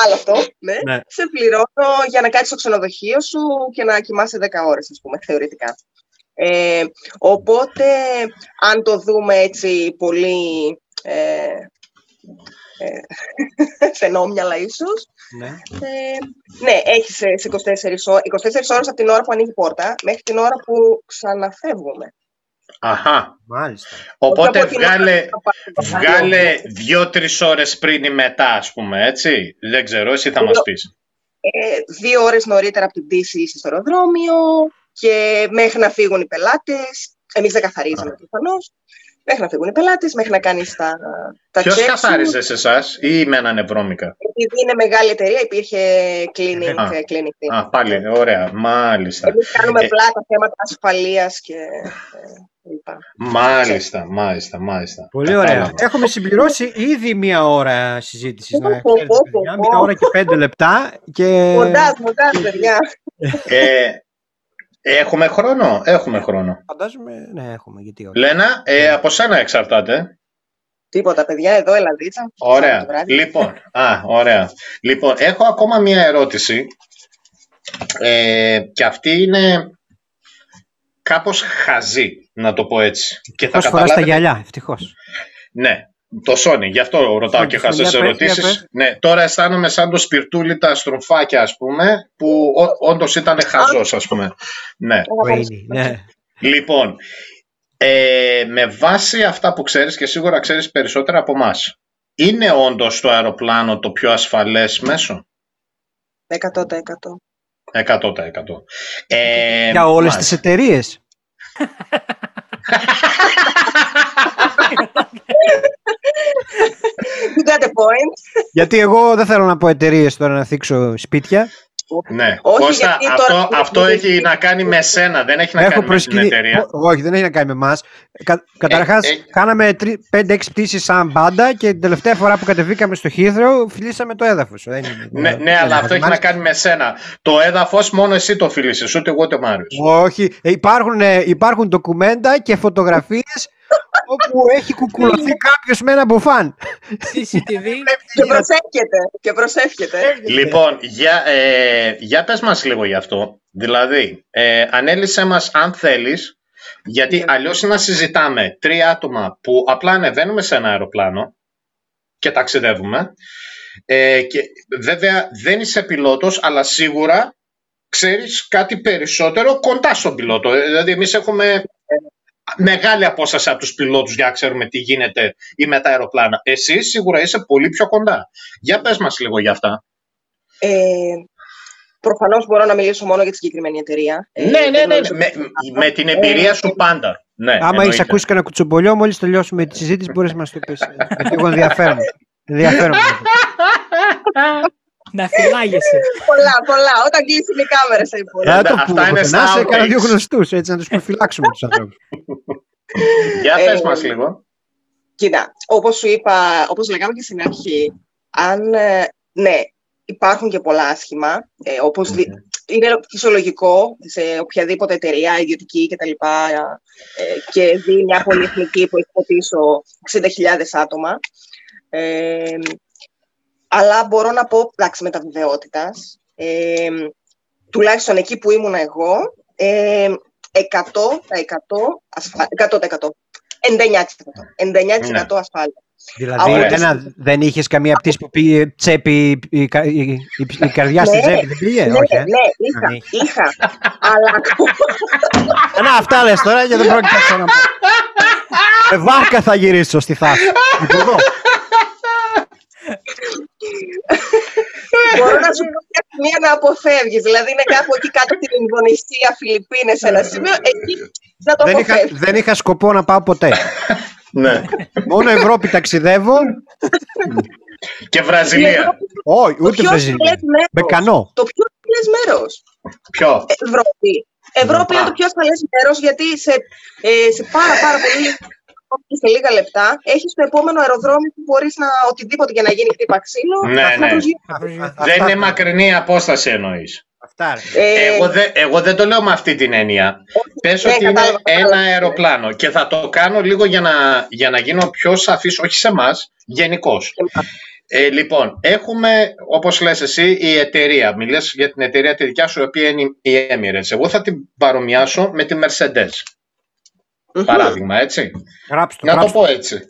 Άλλο αυτό, ναι. ναι. Σε πληρώνω για να κάτσεις στο ξενοδοχείο σου και να κοιμάσαι 10 ώρες, ας πούμε, θεωρητικά. Ε, οπότε, αν το δούμε έτσι πολύ ε, ε, φαινόμοιαλα ίσως. Ναι, ε, ναι έχεις σε 24 ώρες, 24 ώρες από την ώρα που ανοίγει η πόρτα μέχρι την ώρα που ξαναφεύγουμε. Αχα. Μάλιστα. Οπότε βγάλε, βγάλε δύο-τρεις ώρες πριν ή μετά, ας πούμε, έτσι. Δεν ξέρω, εσύ θα δύο, μας πεις. Ε, δύο ώρες νωρίτερα από την πτήση είσαι στο αεροδρόμιο και μέχρι να φύγουν οι πελάτες. Εμείς δεν καθαρίζαμε προφανώς μέχρι να φύγουν οι πελάτες, μέχρι να κάνεις τα, τα Ποιος καθάριζε σε εσάς ή με έναν ευρώμικα; Επειδή είναι μεγάλη εταιρεία, υπήρχε cleaning. Α, cleaning α πάλι, ωραία, μάλιστα. Εμείς κάνουμε ε, πλάτα θέματα ασφαλείας και. Ε, μάλιστα, μάλιστα, μάλιστα. Πολύ ωραία. Έχουμε συμπληρώσει ήδη μία ώρα συζήτησης. Μία ώρα και πέντε λεπτά. Και... Μοντάζ, μοντάζ, παιδιά. Ε, Έχουμε χρόνο, έχουμε χρόνο. Φαντάζομαι, ναι, έχουμε. Γιατί όχι. Λένα, ε, από σένα εξαρτάται. Τίποτα, παιδιά, εδώ ελαδίτσα. Ωραία. Λοιπόν, α, ωραία. Λοιπόν, έχω ακόμα μία ερώτηση. Ε, και αυτή είναι κάπως χαζή, να το πω έτσι. Και θα καταλάβετε... τα γυαλιά, ευτυχώς. Ναι, το Sony, γι' αυτό ρωτάω και χασέ ερωτήσεις. Ναι, τώρα αισθάνομαι σαν το σπιρτούλι τα στροφάκια, ας πούμε, που όντως ήταν χαζός, ας πούμε. Ναι. ναι. Λοιπόν, ε, με βάση αυτά που ξέρεις και σίγουρα ξέρεις περισσότερα από εμάς. είναι όντως το αεροπλάνο το πιο ασφαλές μέσο; 100%. 100%. Ε, Για όλες τις εταιρείες. You got the point. Γιατί εγώ δεν θέλω να πω εταιρείες τώρα να θίξω σπίτια. Ναι, όχι, Κώστα, αυτό, αυτό έχει να κάνει με σένα, δεν έχει να Έχω κάνει προσκυνή... με την εταιρεία. Όχι, δεν έχει να κάνει με εμάς. Κα... Καταρχάς, ε, ε... κάναμε 5-6 πτήσεις σαν μπάντα και την τελευταία φορά που κατεβήκαμε στο Χίθρο, φιλήσαμε το έδαφος. Ναι, ναι, αλλά αυτό έχει να κάνει με σένα. Το έδαφος μόνο εσύ το φιλήσεις, ούτε εγώ ούτε ο Μάριος. Όχι, ε, υπάρχουν, ε, υπάρχουν ντοκουμέντα και φωτογραφίες όπου έχει κουκουλωθεί κάποιος με ένα μπουφάν. CCTV. και προσεύχεται. Και προσεύχεται. Λοιπόν, για, ε, για πες μας λίγο γι' αυτό. Δηλαδή, ε, ανέλησέ μας αν θέλεις, γιατί yeah. Ναι. αλλιώς να συζητάμε τρία άτομα που απλά ανεβαίνουμε σε ένα αεροπλάνο και ταξιδεύουμε. Ε, και βέβαια δεν είσαι πιλότος, αλλά σίγουρα ξέρεις κάτι περισσότερο κοντά στον πιλότο. Ε, δηλαδή εμείς έχουμε μεγάλη απόσταση από τους πιλότους για να ξέρουμε τι γίνεται ή με τα αεροπλάνα. Εσύ σίγουρα είσαι πολύ πιο κοντά. Για πες μας λίγο για αυτά. Ε, Προφανώς μπορώ να μιλήσω μόνο για τη συγκεκριμένη εταιρεία. Ε, ναι, ναι, ναι. ναι. Με, με, την εμπειρία σου πάντα. Ναι, Άμα έχεις ακούσει κανένα κουτσομπολιό, μόλις τελειώσουμε τη συζήτηση, μπορείς να μας το πεις. Γιατί εγώ ενδιαφέρομαι. ενδιαφέρομαι. Να φυλάγεσαι. πολλά, πολλά. Όταν κλείσουν οι κάμερε, θα υπόλοιπα. το πούμε. Να σε κάνα δύο γνωστούς, έτσι να τους προφυλάξουμε τους ανθρώπους. Για πες ε, μας λίγο. Κοίτα, όπως σου είπα, όπως λέγαμε και στην αρχή, αν ε, ναι, υπάρχουν και πολλά άσχημα, ε, όπως είναι φυσιολογικό σε οποιαδήποτε εταιρεία, ιδιωτική κτλ. Ε, και δει μια πολυεθνική που έχει πίσω 60.000 άτομα. Ε, αλλά μπορώ να πω, εντάξει, με τα βεβαιότητας, ε, τουλάχιστον εκεί που ήμουν εγώ, ε, 100%, 100%, 100%, 99%, 99% ασφάλεια. Δηλαδή ένα, δεν είχες καμία πτήση που πήγε τσέπη, η, η, η, καρδιά στην ναι, τσέπη, δεν πήγε, ναι, όχι. Ε; Ναι, είχα, είχα. αλλά Να, αυτά λες τώρα και δεν πρόκειται να ξαναπώ. Με βάρκα θα γυρίσω στη θάση. Εδώ. Μπορώ να σου πω μια να αποφεύγεις. Δηλαδή είναι κάπου εκεί κάτω την Ινδονησία, Φιλιππίνες, ένα σημείο, εκεί να το δεν είχα, δεν είχα σκοπό να πάω ποτέ. Ναι. Μόνο Ευρώπη ταξιδεύω. Και Βραζιλία. Όχι, ούτε Βραζιλία. Με κανό. Το πιο ασφαλέ μέρος. Ποιο; Ευρώπη. Ευρώπη είναι το πιο ασφαλές μέρος γιατί σε, ε, σε πάρα, πάρα πολύ σε λίγα λεπτά έχεις το επόμενο αεροδρόμιο που μπορείς να οτιδήποτε για να γίνει χτύπα ξύλο. Ναι, ναι. Δεν είναι μακρινή απόσταση εννοείς. Ε, εγώ, δε, εγώ δεν το λέω με αυτή την έννοια. Πες ναι, ότι είναι ένα αεροπλάνο και θα το κάνω λίγο για να, για να γίνω πιο σαφής, όχι σε εμάς, γενικώς. Ε, λοιπόν, έχουμε, όπως λες εσύ, η εταιρεία. Μιλές για την εταιρεία τη δικιά σου, η οποία είναι η Emirates. Εγώ θα την παρομοιάσω με τη Mercedes. Παράδειγμα, έτσι. Γράψτε, να το πω έτσι.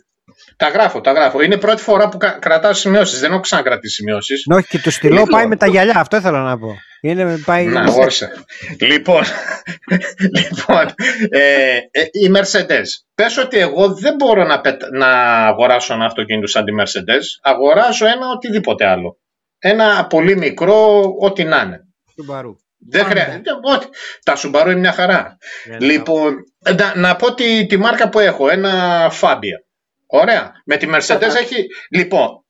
Τα γράφω, τα γράφω. Είναι η πρώτη φορά που κρατάω σημειώσεις. Δεν έχω ξανακρατήσει σημειώσεις. Όχι, και το στυλό πάει με τα γυαλιά. Αυτό ήθελα να πω. Είναι, πάει... Να, γόρσε. λοιπόν, λοιπόν ε, ε, η Mercedes. Πες ότι εγώ δεν μπορώ να, να αγοράσω ένα αυτοκίνητο σαν τη Mercedes. Αγοράζω ένα οτιδήποτε άλλο. Ένα πολύ μικρό, ό,τι να είναι. Σουμπαρού. Δεν χρειάζεται. Τα Σουμπαρού είναι μια χαρά. Ναι, ναι. λοιπόν, να, να πω τη, τη μάρκα που έχω. Ένα Fabia. Ωραία. Με τη Mercedes έχει... Λοιπόν,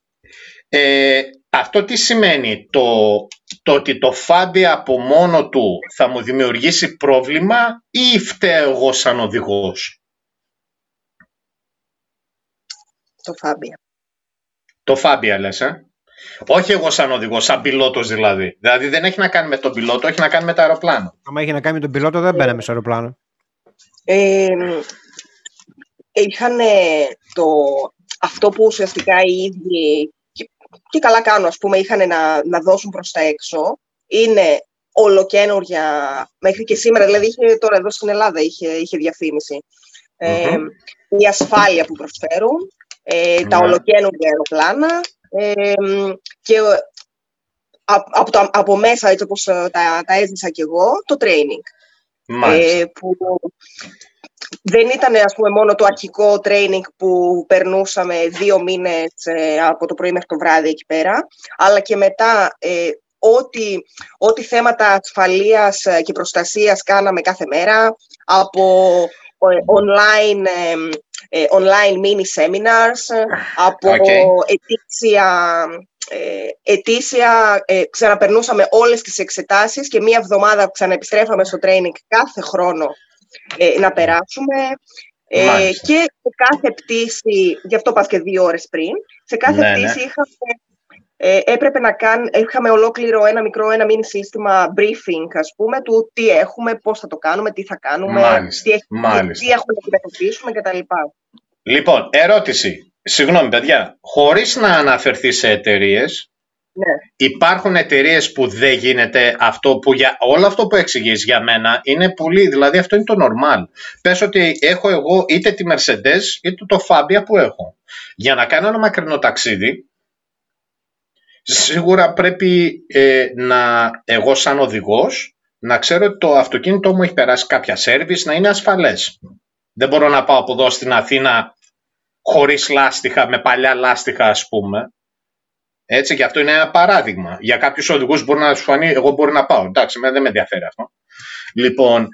ε, αυτό τι σημαίνει; Το, το ότι το Fabia από μόνο του θα μου δημιουργήσει πρόβλημα ή φταίω εγώ σαν οδηγός; Το Fabia. Το Fabia λες, ε; Όχι εγώ σαν οδηγό, σαν πιλότος δηλαδή. Δηλαδή δεν έχει να κάνει με τον πιλότο, έχει να κάνει με το αεροπλάνο. Αν έχει να κάνει με τον πιλότο δεν μπαίναμε στο αεροπλάνο. Ε, είχαν το, αυτό που ουσιαστικά οι ίδιοι και, καλά κάνουν, ας πούμε, είχαν να, να δώσουν προς τα έξω. Είναι ολοκένουργια, μέχρι και σήμερα, δηλαδή είχε, τώρα εδώ στην Ελλάδα είχε, είχε Ε, η ασφάλεια που προσφέρουν, ε, τα ναι. ολοκένουργια αεροπλάνα ε, και από, το, από μέσα, έτσι όπως τα, τα έζησα κι εγώ, το training. Ε, που δεν ήταν ας πούμε, μόνο το αρχικό training που περνούσαμε δύο μήνες ε, από το πρωί μέχρι το βράδυ εκεί πέρα, αλλά και μετά ε, ό,τι, ό,τι θέματα ασφαλείας ε, και προστασίας κάναμε κάθε μέρα, από ε, online, online mini seminars, από okay. ετήσια, ετήσια ξαναπερνούσαμε όλες τις εξετάσεις και μία εβδομάδα ξαναεπιστρέφαμε στο training κάθε χρόνο ε, να περάσουμε. Ε, και σε κάθε πτήση, γι' αυτό πας και δύο ώρες πριν, σε κάθε ναι, ναι. πτήση είχαμε, ε, έπρεπε να κάνουμε, είχαμε ολόκληρο ένα μικρό, ένα μίνι σύστημα briefing, ας πούμε, του τι έχουμε, πώς θα το κάνουμε, τι θα κάνουμε, τι, έχει, τι έχουμε να αντιμετωπίσουμε κτλ. Λοιπόν, ερώτηση. Συγγνώμη, παιδιά. Χωρίς να αναφερθεί σε εταιρείες, ναι. Υπάρχουν εταιρείες που δεν γίνεται αυτό που για όλο αυτό που εξηγείς για μένα είναι πολύ, δηλαδή αυτό είναι το normal. Πες ότι έχω εγώ είτε τη Mercedes είτε το Fabia που έχω. Για να κάνω ένα μακρινό ταξίδι, σίγουρα πρέπει ε, να εγώ σαν οδηγός να ξέρω ότι το αυτοκίνητό μου έχει περάσει κάποια σέρβις να είναι ασφαλές. Δεν μπορώ να πάω από εδώ στην Αθήνα χωρίς λάστιχα, με παλιά λάστιχα ας πούμε. Έτσι, και αυτό είναι ένα παράδειγμα. Για κάποιους οδηγούς μπορεί να σου φανεί, εγώ μπορεί να πάω. Εντάξει, δεν με ενδιαφέρει αυτό. Λοιπόν,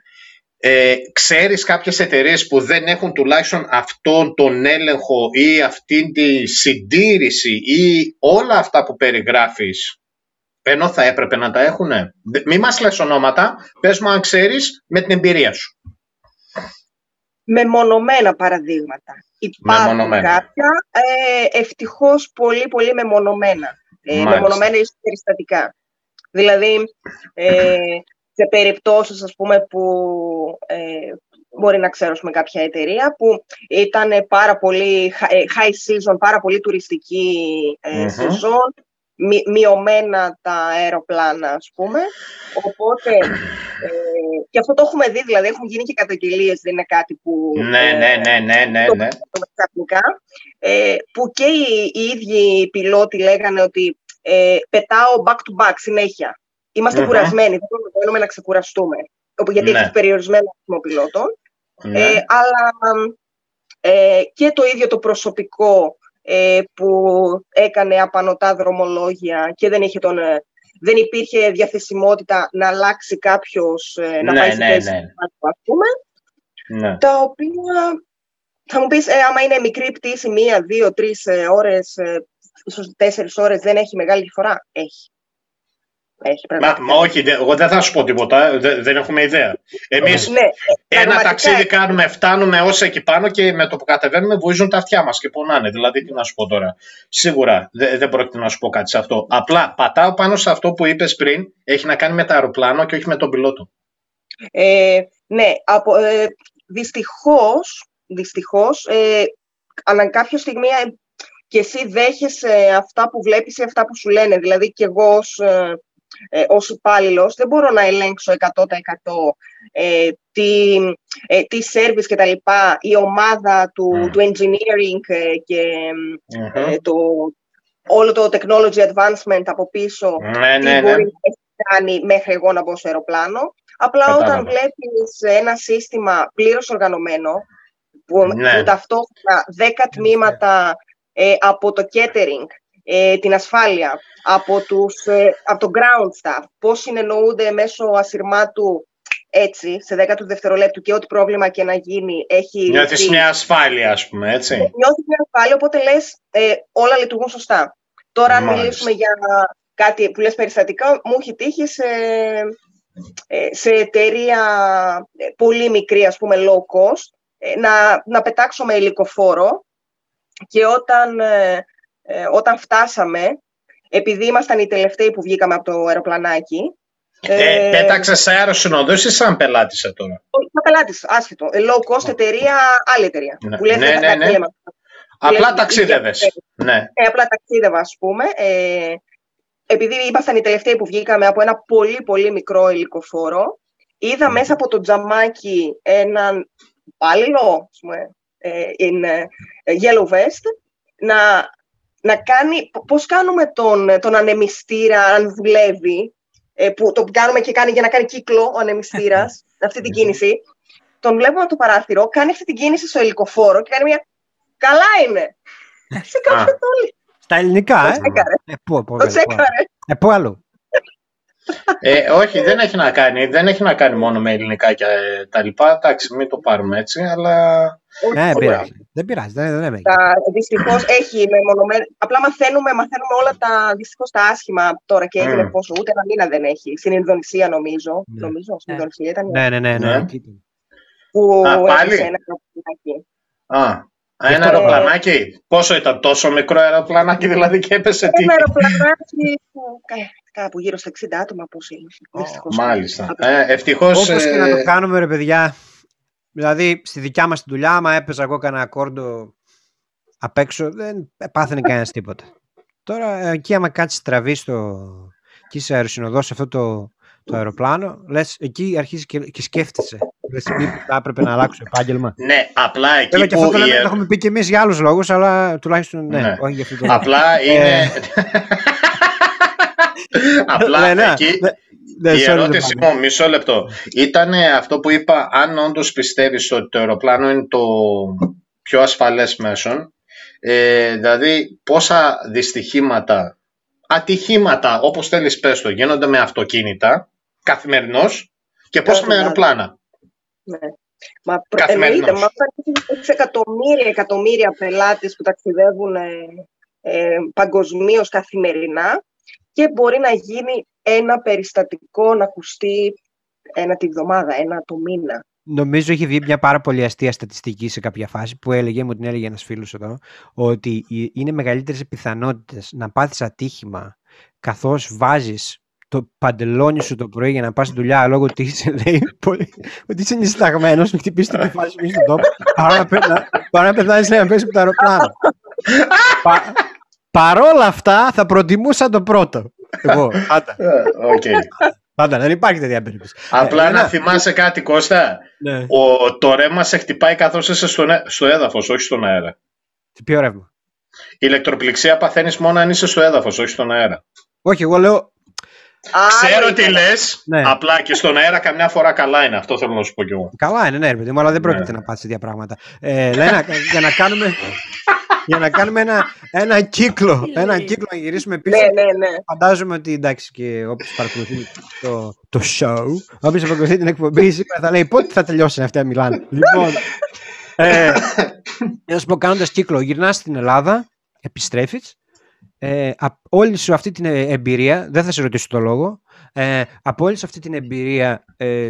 ε, ξέρεις κάποιες εταιρείες που δεν έχουν τουλάχιστον αυτόν τον έλεγχο ή αυτή τη συντήρηση ή όλα αυτά που περιγράφεις ενώ θα έπρεπε να τα έχουν. Μη μας λες ονόματα, πες μου αν ξέρεις με την εμπειρία σου. Μεμονωμένα παραδείγματα. Υπάρχουν μεμονωμένα. κάποια, ε, ευτυχώς πολύ πολύ μεμονωμένα. Ε, μεμονωμένα ίσως περιστατικά. Δηλαδή, ε, σε περιπτώσεις ας πούμε που ε, μπορεί να ξέρω με κάποια εταιρεία που ήταν πάρα πολύ ε, high season, πάρα πολύ τουριστική ε, σεζόν, μειωμένα τα αεροπλάνα ας πούμε. Οπότε, ε, και αυτό το έχουμε δει, δηλαδή έχουν γίνει και καταγγελίες, δεν είναι κάτι που... Ναι, ναι, ναι, ναι, ναι. ναι. ε, που και οι, οι ίδιοι πιλότοι λέγανε ότι ε, πετάω back to back συνέχεια. Είμαστε mm-hmm. κουρασμένοι, δεν μπορούμε να ξεκουραστούμε. Γιατί ναι. έχεις περιορισμένο αριθμό πιλότων. Ναι. Ε, αλλά ε, και το ίδιο το προσωπικό ε, που έκανε απανοτά δρομολόγια και δεν, είχε τον, ε, δεν υπήρχε διαθεσιμότητα να αλλάξει κάποιος, ε, να ναι, πάει σε ναι, θέση, ναι. ας πούμε. Ναι. Τα οποία θα μου πεις, ε, άμα είναι μικρή πτήση, μία, δύο, τρεις ε, ώρες, ε, ίσως τέσσερις ώρες, δεν έχει μεγάλη διαφορά. Έχει. Έχει, μα, μα, όχι, εγώ δεν θα σου πω τίποτα, δεν, έχουμε ιδέα. Εμείς ναι, ένα ταξίδι κάνουμε, φτάνουμε όσο εκεί πάνω και με το που κατεβαίνουμε βοηθούν τα αυτιά μας και πονάνε. Δηλαδή, τι να σου πω τώρα. Σίγουρα δεν, δεν πρόκειται να σου πω κάτι σε αυτό. Απλά πατάω πάνω σε αυτό που είπες πριν, έχει να κάνει με το αεροπλάνο και όχι με τον πιλότο. Ε, ναι, από, ε, δυστυχώς, δυστυχώς ε, ανά κάποια στιγμή ε, και εσύ δέχεσαι αυτά που βλέπεις ή αυτά που σου λένε. Δηλαδή και εγώ ως, ε, ε, ως υπάλληλος, δεν μπορώ να ελέγξω 100% ε, τι, ε, τι service και τα λοιπά, η ομάδα του, mm. του engineering ε, και mm-hmm. το, όλο το technology advancement από πίσω, ναι, τι ναι, μπορεί ναι. να κάνει μέχρι εγώ να μπω στο αεροπλάνο. Απλά Κατάλαβα. όταν βλέπεις ένα σύστημα πλήρως οργανωμένο, που, ναι. που ταυτόχρονα 10 τμήματα ε, από το catering, ε, την ασφάλεια, από, τους, ε, από το ground staff, πώς συνεννοούνται μέσω ασυρμάτου έτσι, σε 10 του δευτερολέπτου και ό,τι πρόβλημα και να γίνει έχει Νιώθεις μια ασφάλεια, ας πούμε, έτσι; Ε, νιώθεις μια ασφάλεια, οπότε λες ε, όλα λειτουργούν σωστά. Τώρα, αν μιλήσουμε για κάτι που λες περιστατικά, μου έχει τύχει σε, ε, σε εταιρεία πολύ μικρή, ας πούμε, low cost, να, να πετάξω με υλικοφόρο και όταν ε, όταν φτάσαμε, επειδή ήμασταν οι τελευταίοι που βγήκαμε από το αεροπλανάκι. Ε, ε, πέταξες σε αεροσυνοδό ή σαν πελάτης τώρα; Όχι, σαν πελάτης, άσχετο. Ε, low cost εταιρεία, άλλη εταιρεία. Ναι, που λέτε, ναι, ναι, ναι. Λέμε, απλά ταξίδευες. Ναι. Ε, απλά ταξίδευα, ας πούμε. Ε, επειδή ήμασταν οι τελευταίοι που βγήκαμε από ένα πολύ πολύ μικρό υλικοφόρο, είδα μέσα από το τζαμάκι έναν υπάλληλο, ε, in yellow vest, να να κάνει, πώς κάνουμε τον, τον ανεμιστήρα, αν δουλεύει, ε, που το κάνουμε και κάνει για να κάνει κύκλο ο ανεμιστήρας, αυτή την κίνηση. Τον βλέπουμε από το παράθυρο, κάνει αυτή την κίνηση στο ελικοφόρο και κάνει μια «Καλά είναι!» Σε κάποιο τόλι. Στα ελληνικά, ε. ε πού, πού, το τσέκαρε. Ε, πού άλλο. Ε, όχι, δεν έχει, να κάνει, δεν έχει να κάνει μόνο με ελληνικά και τα λοιπά. Εντάξει, μην το πάρουμε έτσι, αλλά ναι, δεν πειράζει. Δεν πειράζει. Δεν, δεν Δυστυχώς έχει μεμονωμένα. Απλά μαθαίνουμε, μαθαίνουμε όλα τα, δυστυχώς, τα άσχημα τώρα και έγινε mm. πόσο. Ούτε ένα μήνα δεν έχει. Στην Ινδονησία νομίζω. Ναι. Νομίζω στην ναι. Ινδονησία ήταν. Ναι, ναι, ναι. ναι. Που Α, πάλι; ένα Α, ένα αεροπλανάκι. Πόσο ήταν τόσο μικρό αεροπλανάκι δηλαδή και έπεσε τι. Ένα αεροπλανάκι κάπου γύρω στα 60 άτομα πώς είναι. Oh, μάλιστα. Ε, ευτυχώς... Όπως και να το ε, κάνουμε ρε παιδιά, Δηλαδή, στη δικιά μας τη δουλειά, άμα έπαιζα εγώ κανένα ακόρντο απ' έξω, δεν πάθαινε κανένας τίποτα. Τώρα, εκεί άμα κάτσεις τραβεί στο... εκεί σε αεροσυνοδό, σε αυτό το, το αεροπλάνο, λες, εκεί αρχίζει και, και σκέφτεσαι. Λες, μήπως θα έπρεπε να αλλάξω επάγγελμα. Ναι, απλά εκεί Βέβαια, που... Και αυτό το, λέμε, το έχουμε πει και εμείς για άλλους λόγους, αλλά τουλάχιστον ναι, ναι. όχι για αυτό το Απλά είναι... απλά ναι, ναι, εκεί... Ναι, η ερώτηση μου, μισό λεπτό. Ήταν αυτό που είπα, αν όντως πιστεύεις ότι το αεροπλάνο είναι το πιο ασφαλές μέσον, ε, δηλαδή πόσα δυστυχήματα, ατυχήματα, όπως θέλεις πες το, γίνονται με αυτοκίνητα, καθημερινώς, και πόσα με αεροπλάνα. Ναι. Μα εννοείται, μα σε εκατομμύρια, εκατομμύρια πελάτες που ταξιδεύουν ε, ε, παγκοσμίως καθημερινά και μπορεί να γίνει ένα περιστατικό να ακουστεί ένα τη βδομάδα, ένα το μήνα. Νομίζω έχει βγει μια πάρα πολύ αστεία στατιστική σε κάποια φάση που έλεγε, μου την έλεγε ένας φίλος εδώ, ότι είναι μεγαλύτερες πιθανότητες να πάθεις ατύχημα καθώς βάζεις το παντελόνι σου το πρωί για να πας στη δουλειά λόγω ότι είσαι, λέει, ότι είσαι νησταγμένο, να χτυπήσεις την κεφάλι σου στον τόπο, παρά να πεθάνεις να πέσεις από το αεροπλάνο. Παρόλα αυτά θα προτιμούσα το πρώτο. Εγώ, πάντα. Okay. Πάντα, δεν υπάρχει τέτοια περίπτωση. Απλά ε, να θυμάσαι κάτι, Κώστα. Ναι. Ο, το ρεύμα σε χτυπάει καθώς είσαι στο, στο έδαφος, όχι στον αέρα. Ποιο ρεύμα; Η ηλεκτροπληξία παθαίνεις μόνο αν είσαι στο έδαφος, όχι στον αέρα. Όχι, εγώ λέω. Ξέρω τι λες. Ναι. Απλά και στον αέρα καμιά φορά καλά είναι. Αυτό θέλω να σου πω κι εγώ. Καλά είναι, ναι, ρε αλλά δεν πρόκειται ναι. να πάθει τέτοια πράγματα. Ε, Λένα, για να κάνουμε για να κάνουμε ένα, ένα κύκλο. ένα κύκλο να γυρίσουμε πίσω. Ναι, ναι, ναι. Φαντάζομαι ότι εντάξει και όποιος παρακολουθεί το, το show, όποιος παρακολουθεί την εκπομπή σήμερα θα λέει πότε θα τελειώσει αυτή να μιλάνε. λοιπόν, ε, να σου πω κάνοντας κύκλο, γυρνάς στην Ελλάδα, επιστρέφεις. Ε, όλη σου αυτή την εμπειρία, δεν θα σε ρωτήσω το λόγο, ε, από όλη σου αυτή την εμπειρία ε,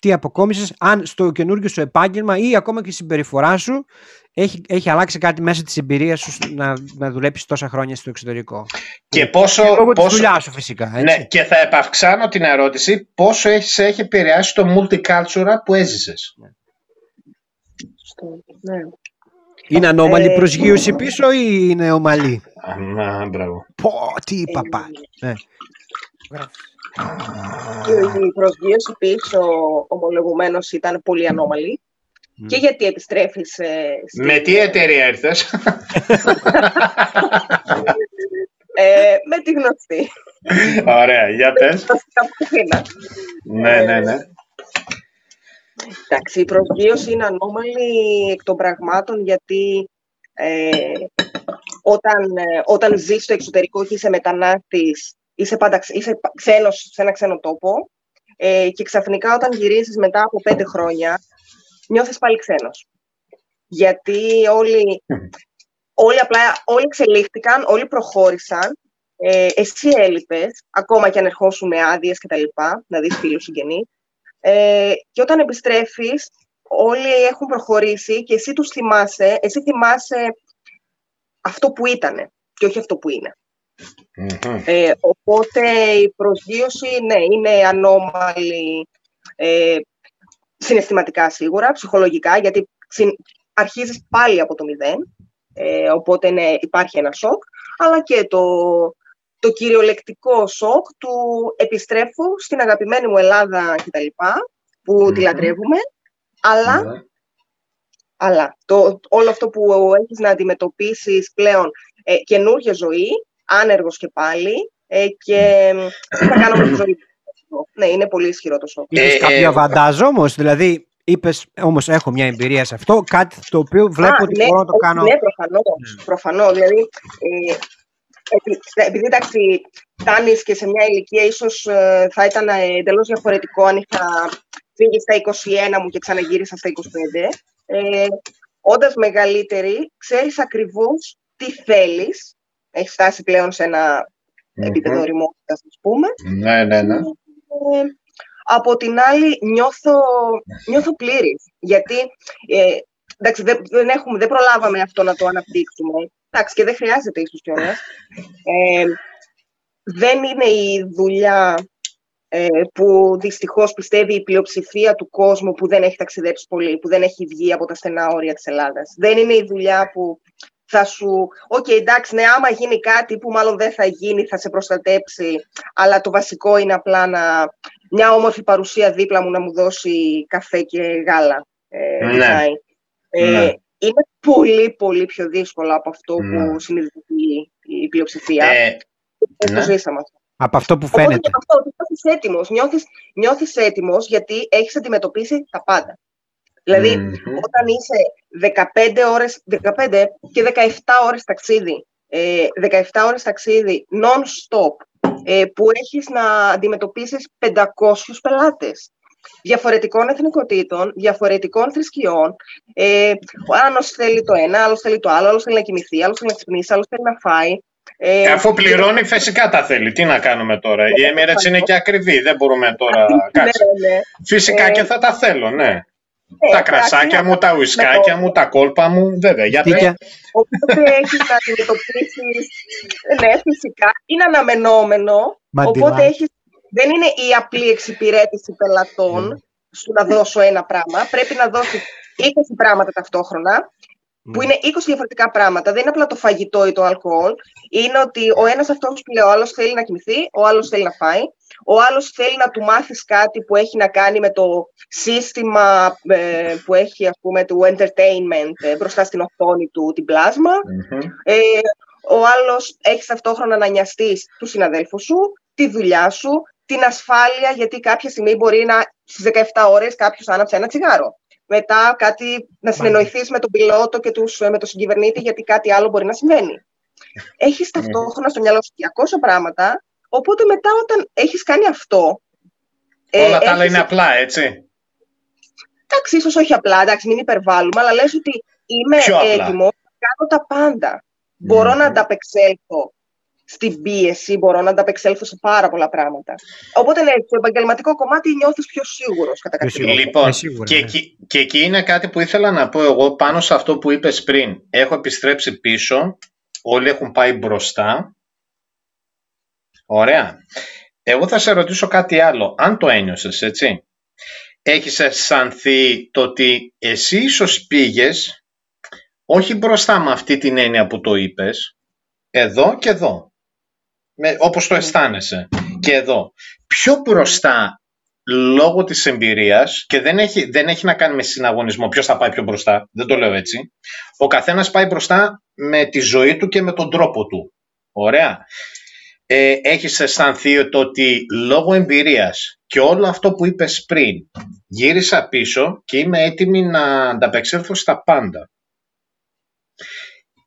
τι αποκόμισες, αν στο καινούργιο σου επάγγελμα ή ακόμα και η συμπεριφορά σου έχει, έχει αλλάξει κάτι μέσα της εμπειρίας σου να, να δουλέψεις τόσα χρόνια στο εξωτερικό; Και πόσο... Και λόγω πόσο, της δουλειάς σου φυσικά. Έτσι. Ναι, και θα επαυξάνω την ερώτηση πόσο έχει, έχει επηρεάσει το multicultural που έζησες; Ναι. Είναι ανώμαλη ε, προσγείωση πίσω ή είναι ομαλή; Α, μπράβο. Πω, τι είπα ε, ναι. Η προσγείωση πίσω ομολογουμένως ήταν πολύ ανώμαλη. Και γιατί επιστρέφεις... Ε, με τι εταιρεία ήρθες; ε, με τη γνωστή. Ωραία, για πες. ναι, ναι, ναι. Εντάξει, η προσγείωση είναι ανώμαλη εκ των πραγμάτων γιατί ε, όταν, ε, όταν ζεις στο εξωτερικό και είσαι μετανάστης, είσαι, πάντα, είσαι ξένος σε ένα ξένο τόπο ε, και ξαφνικά όταν γυρίζεις μετά από πέντε χρόνια νιώθεις πάλι ξένος. Γιατί όλοι, όλοι απλά όλοι εξελίχθηκαν, όλοι προχώρησαν, ε, εσύ έλειπες, ακόμα και αν ερχόσουν με άδειες και τα λοιπά, να δεις φίλους συγγενείς. Ε, και όταν επιστρέφεις, όλοι έχουν προχωρήσει και εσύ τους θυμάσαι, εσύ θυμάσαι αυτό που ήταν και όχι αυτό που ειναι Ε, οπότε η προσγείωση, ναι, είναι ανώμαλη ε, συναισθηματικά σίγουρα, ψυχολογικά, γιατί αρχίζεις πάλι από το μηδέν, ε, οπότε ναι, υπάρχει ένα σοκ, αλλά και το, το κυριολεκτικό σοκ του επιστρέφω στην αγαπημένη μου Ελλάδα κτλ, που τη λατρεύουμε, αλλά, ναι. Αλλά το, όλο αυτό που έχεις να αντιμετωπίσεις πλέον ε, καινούργια ζωή, άνεργος και πάλι, ε, και τι θα κάνω με τη ζωή ναι, είναι πολύ ισχυρό το σοκ. Είχε ε, κάποιο αβαντάζ όμως, δηλαδή είπες όμως έχω μια εμπειρία σε αυτό, κάτι το οποίο βλέπω ότι ναι, μπορώ να το κάνω. Ναι, προφανώς. Mm. Προφανώς, δηλαδή, ε, επειδή εντάξει, φτάνεις και σε μια ηλικία, ίσως ε, θα ήταν εντελώς διαφορετικό αν είχα φύγει στα 21 μου και ξαναγύρισα στα 25. Ε, Όντας μεγαλύτερη, ξέρεις ακριβώς τι θέλεις. Έχει φτάσει πλέον σε ένα mm-hmm. επίπεδο οριμότητα, ας πούμε. Ναι, ναι, ναι. Ε, από την άλλη νιώθω, νιώθω πλήρης, γιατί ε, εντάξει, δεν, δεν, έχουμε, δεν προλάβαμε αυτό να το αναπτύξουμε. Εντάξει, και δεν χρειάζεται ίσως κιόλας. Ε, δεν είναι η δουλειά ε, που δυστυχώς πιστεύει η πλειοψηφία του κόσμου που δεν έχει ταξιδέψει πολύ, που δεν έχει βγει από τα στενά όρια της Ελλάδας. Δεν είναι η δουλειά που θα σου, OK, okay, εντάξει, ναι, άμα γίνει κάτι που μάλλον δεν θα γίνει, θα σε προστατέψει, αλλά το βασικό είναι απλά να, μια όμορφη παρουσία δίπλα μου να μου δώσει καφέ και γάλα. Ε, ναι. Ε, ναι. Είναι πολύ, πολύ πιο δύσκολο από αυτό ναι. που συνειδητοποιεί η πλειοψηφία. Ε, ναι. το ζήσαμε αυτό. Από αυτό που φαίνεται. Οπότε από αυτό ότι νιώθεις έτοιμος. Νιώθεις, νιώθεις έτοιμος γιατί έχεις αντιμετωπίσει τα πάντα. Δηλαδή, όταν είσαι 15 ώρες, 15 και 17 ώρες ταξίδι, ε, 17 ώρες ταξίδι non-stop, ε, που έχεις να αντιμετωπίσεις 500 πελάτες διαφορετικών εθνικότητων, διαφορετικών θρησκειών. Ε, ο άλλος θέλει το ένα, άλλος θέλει το άλλο, άλλος θέλει να κοιμηθεί, άλλος θέλει να ξυπνήσει, άλλος θέλει να φάει. Ε, Αφού πληρώνει, φυσικά τα θέλει. Τι να κάνουμε τώρα; Η Emirates είναι και ακριβή. Δεν μπορούμε τώρα. Ναι, ναι. Φυσικά ε, και θα τα θέλω, ναι. Ε, τα κρασάκια μου, τα ουισκάκια μου, τα κόλπα μου, βέβαια. Γιατί... Οπότε έχεις να αντιμετωπίσεις. Ναι, φυσικά. Είναι αναμενόμενο. Οπότε έχει. Δεν είναι η απλή εξυπηρέτηση πελατών mm. σου να δώσω ένα πράγμα. Πρέπει να δώσεις 20 πράγματα ταυτόχρονα που είναι 20 διαφορετικά πράγματα. Δεν είναι απλά το φαγητό ή το αλκοόλ. Είναι ότι ο ένας αυτός που λέει, ο άλλος θέλει να κοιμηθεί, ο άλλος θέλει να φάει, ο άλλος θέλει να του μάθεις κάτι που έχει να κάνει με το σύστημα ε, που έχει, ας πούμε, του entertainment ε, μπροστά στην οθόνη του, την πλασμα Ε, ο άλλος έχεις ταυτόχρονα να νοιαστείς τους συναδέλφους σου, τη δουλειά σου, την ασφάλεια, γιατί κάποια στιγμή μπορεί να στις 17 ώρες κάποιος άναψε ένα τσιγάρο μετά κάτι να συνεννοηθείς με τον πιλότο και τους, με τον συγκυβερνήτη γιατί κάτι άλλο μπορεί να συμβαίνει. Έχεις ναι. ταυτόχρονα στο μυαλό σου 200 πράγματα, οπότε μετά όταν έχεις κάνει αυτό... Ε, Όλα τα άλλα είναι απλά, έτσι. Εντάξει, ίσως όχι απλά, εντάξει, μην υπερβάλλουμε, αλλά λες ότι είμαι έτοιμος να κάνω τα πάντα. Μπορώ να ανταπεξέλθω στην πίεση, μπορώ να ανταπεξέλθω σε πάρα πολλά πράγματα. Οπότε, ναι, στο επαγγελματικό κομμάτι νιώθεις πιο σίγουρος κατά κάποιο τρόπο. Λοιπόν, ε, σίγουρα, και, ναι. εκεί, και εκεί είναι κάτι που ήθελα να πω εγώ πάνω σε αυτό που είπες πριν. Έχω επιστρέψει πίσω, όλοι έχουν πάει μπροστά. Ωραία. Εγώ θα σε ρωτήσω κάτι άλλο, αν το ένιωσες, έτσι. Έχεις αισθανθεί το ότι εσύ ίσως πήγες, όχι μπροστά με αυτή την έννοια που το είπες, εδώ και εδώ με, όπως το αισθάνεσαι. Και εδώ, πιο μπροστά λόγω της εμπειρίας και δεν έχει, δεν έχει να κάνει με συναγωνισμό ποιος θα πάει πιο μπροστά, δεν το λέω έτσι. Ο καθένας πάει μπροστά με τη ζωή του και με τον τρόπο του. Ωραία. Ε, έχεις αισθανθεί το ότι λόγω εμπειρίας και όλο αυτό που είπες πριν γύρισα πίσω και είμαι έτοιμη να ανταπεξέλθω στα πάντα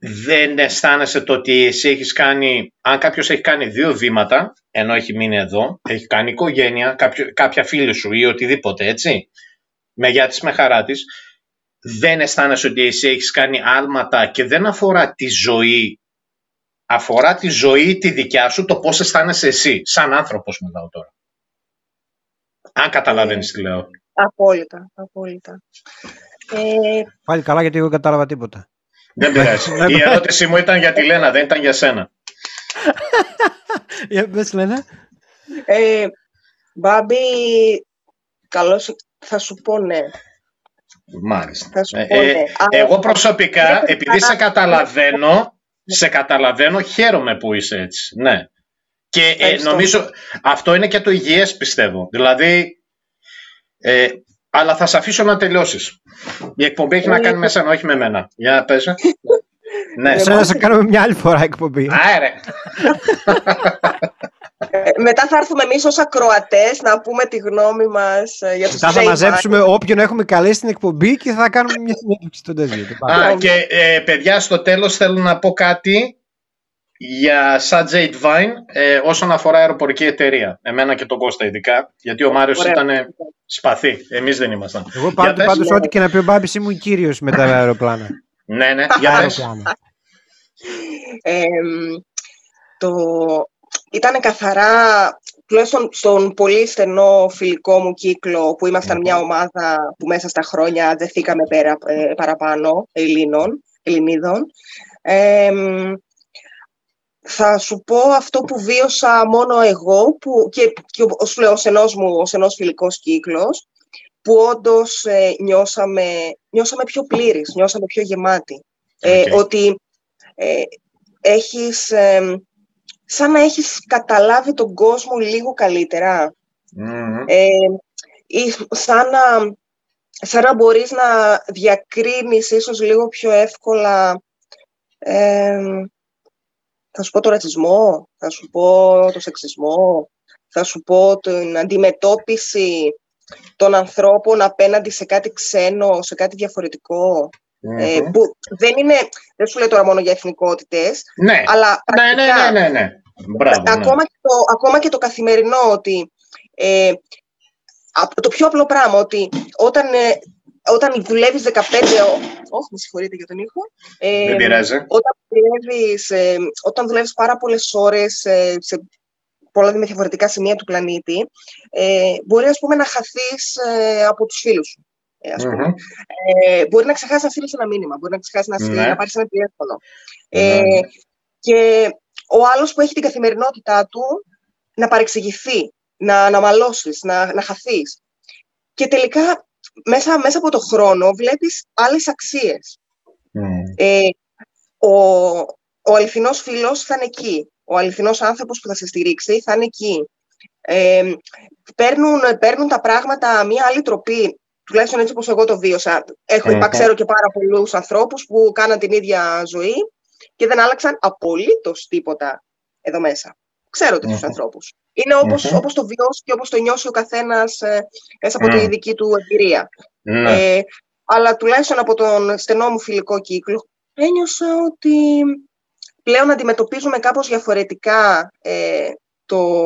δεν αισθάνεσαι το ότι εσύ έχεις κάνει, αν κάποιος έχει κάνει δύο βήματα, ενώ έχει μείνει εδώ, έχει κάνει οικογένεια, κάποιο, κάποια φίλη σου ή οτιδήποτε, έτσι, με γεια της, με χαρά της, δεν αισθάνεσαι ότι εσύ έχεις κάνει άλματα και δεν αφορά τη ζωή, αφορά τη ζωή τη δικιά σου, το πώς αισθάνεσαι εσύ, σαν άνθρωπος μιλάω τώρα. Αν καταλαβαίνεις τι λέω. Απόλυτα, απόλυτα. Ε... Πάλι καλά γιατί εγώ κατάλαβα τίποτα. Δεν πειράζει. Η ερώτησή μου ήταν για τη Λένα, δεν ήταν για σένα. Για πες Λένα. Ε, Μπάμπη, καλώς θα σου πω ναι. Μάλιστα. Ε, ναι. εγώ προσωπικά, επειδή σε καταλαβαίνω, σε καταλαβαίνω, χαίρομαι που είσαι έτσι. Ναι. Και ε, νομίζω αυτό είναι και το υγιές πιστεύω. Δηλαδή, ε, αλλά θα σε αφήσω να τελειώσεις. Η εκπομπή έχει να κάνει με σένα, όχι με μένα. Για να πες. ναι. Σαν να σε κάνουμε μια άλλη φορά εκπομπή. Άρα. Ε, μετά θα έρθουμε εμείς ως ακροατές να πούμε τη γνώμη μας ε, για τους Θα μαζέψουμε όποιον έχουμε καλέσει στην εκπομπή και θα κάνουμε μια συνέντευξη στον τέτοιο. Α, και ε, παιδιά, στο τέλος θέλω να πω κάτι για Subject Vine ε, όσον αφορά αεροπορική εταιρεία. Εμένα και τον Κώστα ειδικά, γιατί ο Μάριος ήταν σπαθή. Εμείς δεν ήμασταν. Εγώ πάντως, πάντως ό,τι και να πει ο Μπάμπης ήμουν κύριος με τα αεροπλάνα. ναι, ναι, για πες. ε, το... Ήταν καθαρά, τουλάχιστον στον πολύ στενό φιλικό μου κύκλο, που ήμασταν μια ομάδα που μέσα στα χρόνια δεθήκαμε πέρα, ε, παραπάνω Ελλήνων, Ελληνίδων. Ε, θα σου πω αυτό που βίωσα μόνο εγώ που, και, και ως, λέω, ως ενός μου, ως ενός φιλικός κύκλος, που όντως ε, νιώσαμε, νιώσαμε πιο πλήρης, νιώσαμε πιο γεμάτοι. Ε, ότι ε, έχεις, σαν να έχεις καταλάβει τον κόσμο λίγο σαν να, σαν να μπορείς να διακρίνεις ίσως λίγο πιο εύκολα θα σου πω το ρατσισμό, θα σου πω το σεξισμό, θα σου πω την αντιμετώπιση των ανθρώπων απέναντι σε κάτι ξένο, σε κάτι ε, που δεν είναι, δεν σου λέω τώρα μόνο για εθνικότητες, ναι. αλλά ναι, ναι, ναι, ναι, ναι. Μπράβο, ναι. ακόμα, Και το, ακόμα και το καθημερινό ότι ε, το πιο απλό πράγμα ότι όταν, ε, όταν δουλεύεις 15 όχι με συγχωρείτε για τον ήχο ε, δεν πειράζει. όταν δουλεύεις, ε, όταν δουλεύεις πάρα πολλές ώρες ε, σε πολλά διαφορετικά σημεία του πλανήτη ε, μπορεί ας πούμε να χαθείς ε, από τους φίλους σου ε, ας πούμε. Ε, μπορεί να ξεχάσεις να στείλεις ένα μήνυμα, μπορεί να ξεχάσεις να, στείλεις, ναι. να πάρεις ένα τηλέφωνο. Ε, ναι. και ο άλλος που έχει την καθημερινότητά του να παρεξηγηθεί, να αναμαλώσεις, να, να χαθείς. Και τελικά μέσα, μέσα από το χρόνο βλέπεις άλλες αξίες. Ε, ο, ο αληθινός φίλος θα είναι εκεί. Ο αληθινός άνθρωπος που θα σε στηρίξει θα είναι εκεί. Ε, παίρνουν, παίρνουν τα πράγματα μία άλλη τροπή τουλάχιστον έτσι όπως εγώ το βίωσα. Έχω, mm ξέρω και πάρα πολλούς ανθρώπους που κάναν την ίδια ζωή και δεν άλλαξαν απολύτως τίποτα εδώ μέσα. Ξέρω τέτοιους mm-hmm. ανθρώπους. Είναι όπως, όπως το βιώσει και όπως το νιώσει ο καθένας ε, μέσα από τη δική του εμπειρία. Ε, αλλά τουλάχιστον από τον στενό μου φιλικό κύκλο ένιωσα ότι πλέον αντιμετωπίζουμε κάπως διαφορετικά ε, το,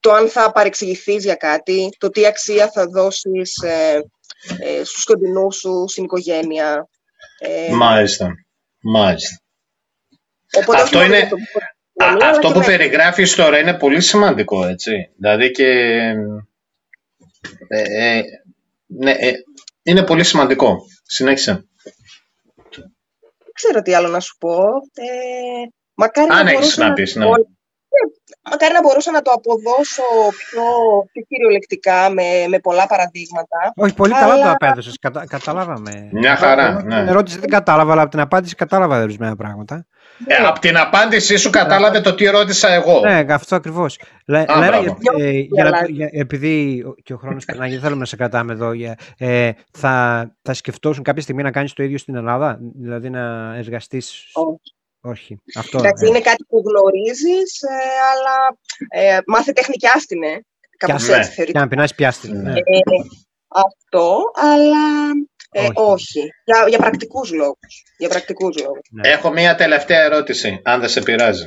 το αν θα παρεξηγηθείς για κάτι, το τι αξία θα δώσεις ε, ε, στους κοντινούς σου, στην οικογένεια. Ε, μάλιστα. Μάλιστα. αυτό είναι... αυτό που περιγράφεις τώρα είναι πολύ σημαντικό, έτσι. Δηλαδή και... Ε, ε ναι, είναι πολύ σημαντικό. Συνέχισε. Δεν ξέρω τι άλλο να σου πω. Ε, μακάρι Αν έχεις να πεις, ναι μακάρι να μπορούσα να το αποδώσω πιο, πιο κυριολεκτικά με, με πολλά παραδείγματα. Όχι, πολύ αλλά... καλά το απέδωσες. Κατα, καταλάβαμε. Μια χαρά. Ναι. Την ερώτηση δεν κατάλαβα, αλλά από την απάντηση κατάλαβα ορισμένα πράγματα. Ε, από την απάντησή σου κατάλαβε το τι ρώτησα εγώ. Ναι, αυτό ακριβώς. επειδή και ο χρόνος περνάει, θέλουμε να σε κρατάμε εδώ. Ε, θα, θα σκεφτόσουν κάποια στιγμή να κάνεις το ίδιο στην Ελλάδα, δηλαδή να εργαστείς; Όχι. Αυτό, Εντάξει, ε. είναι κάτι που γνωρίζεις, ε, αλλά ε, μάθε τεχνική άστινε. Κάπως έτσι θεωρείται. Για να πεινάσει πιάστηνε. Ναι. Ε, αυτό, αλλά ε, όχι. όχι. Για, για πρακτικούς λόγους. Για πρακτικούς λόγους. Ναι. Έχω μία τελευταία ερώτηση, αν δεν σε πειράζει.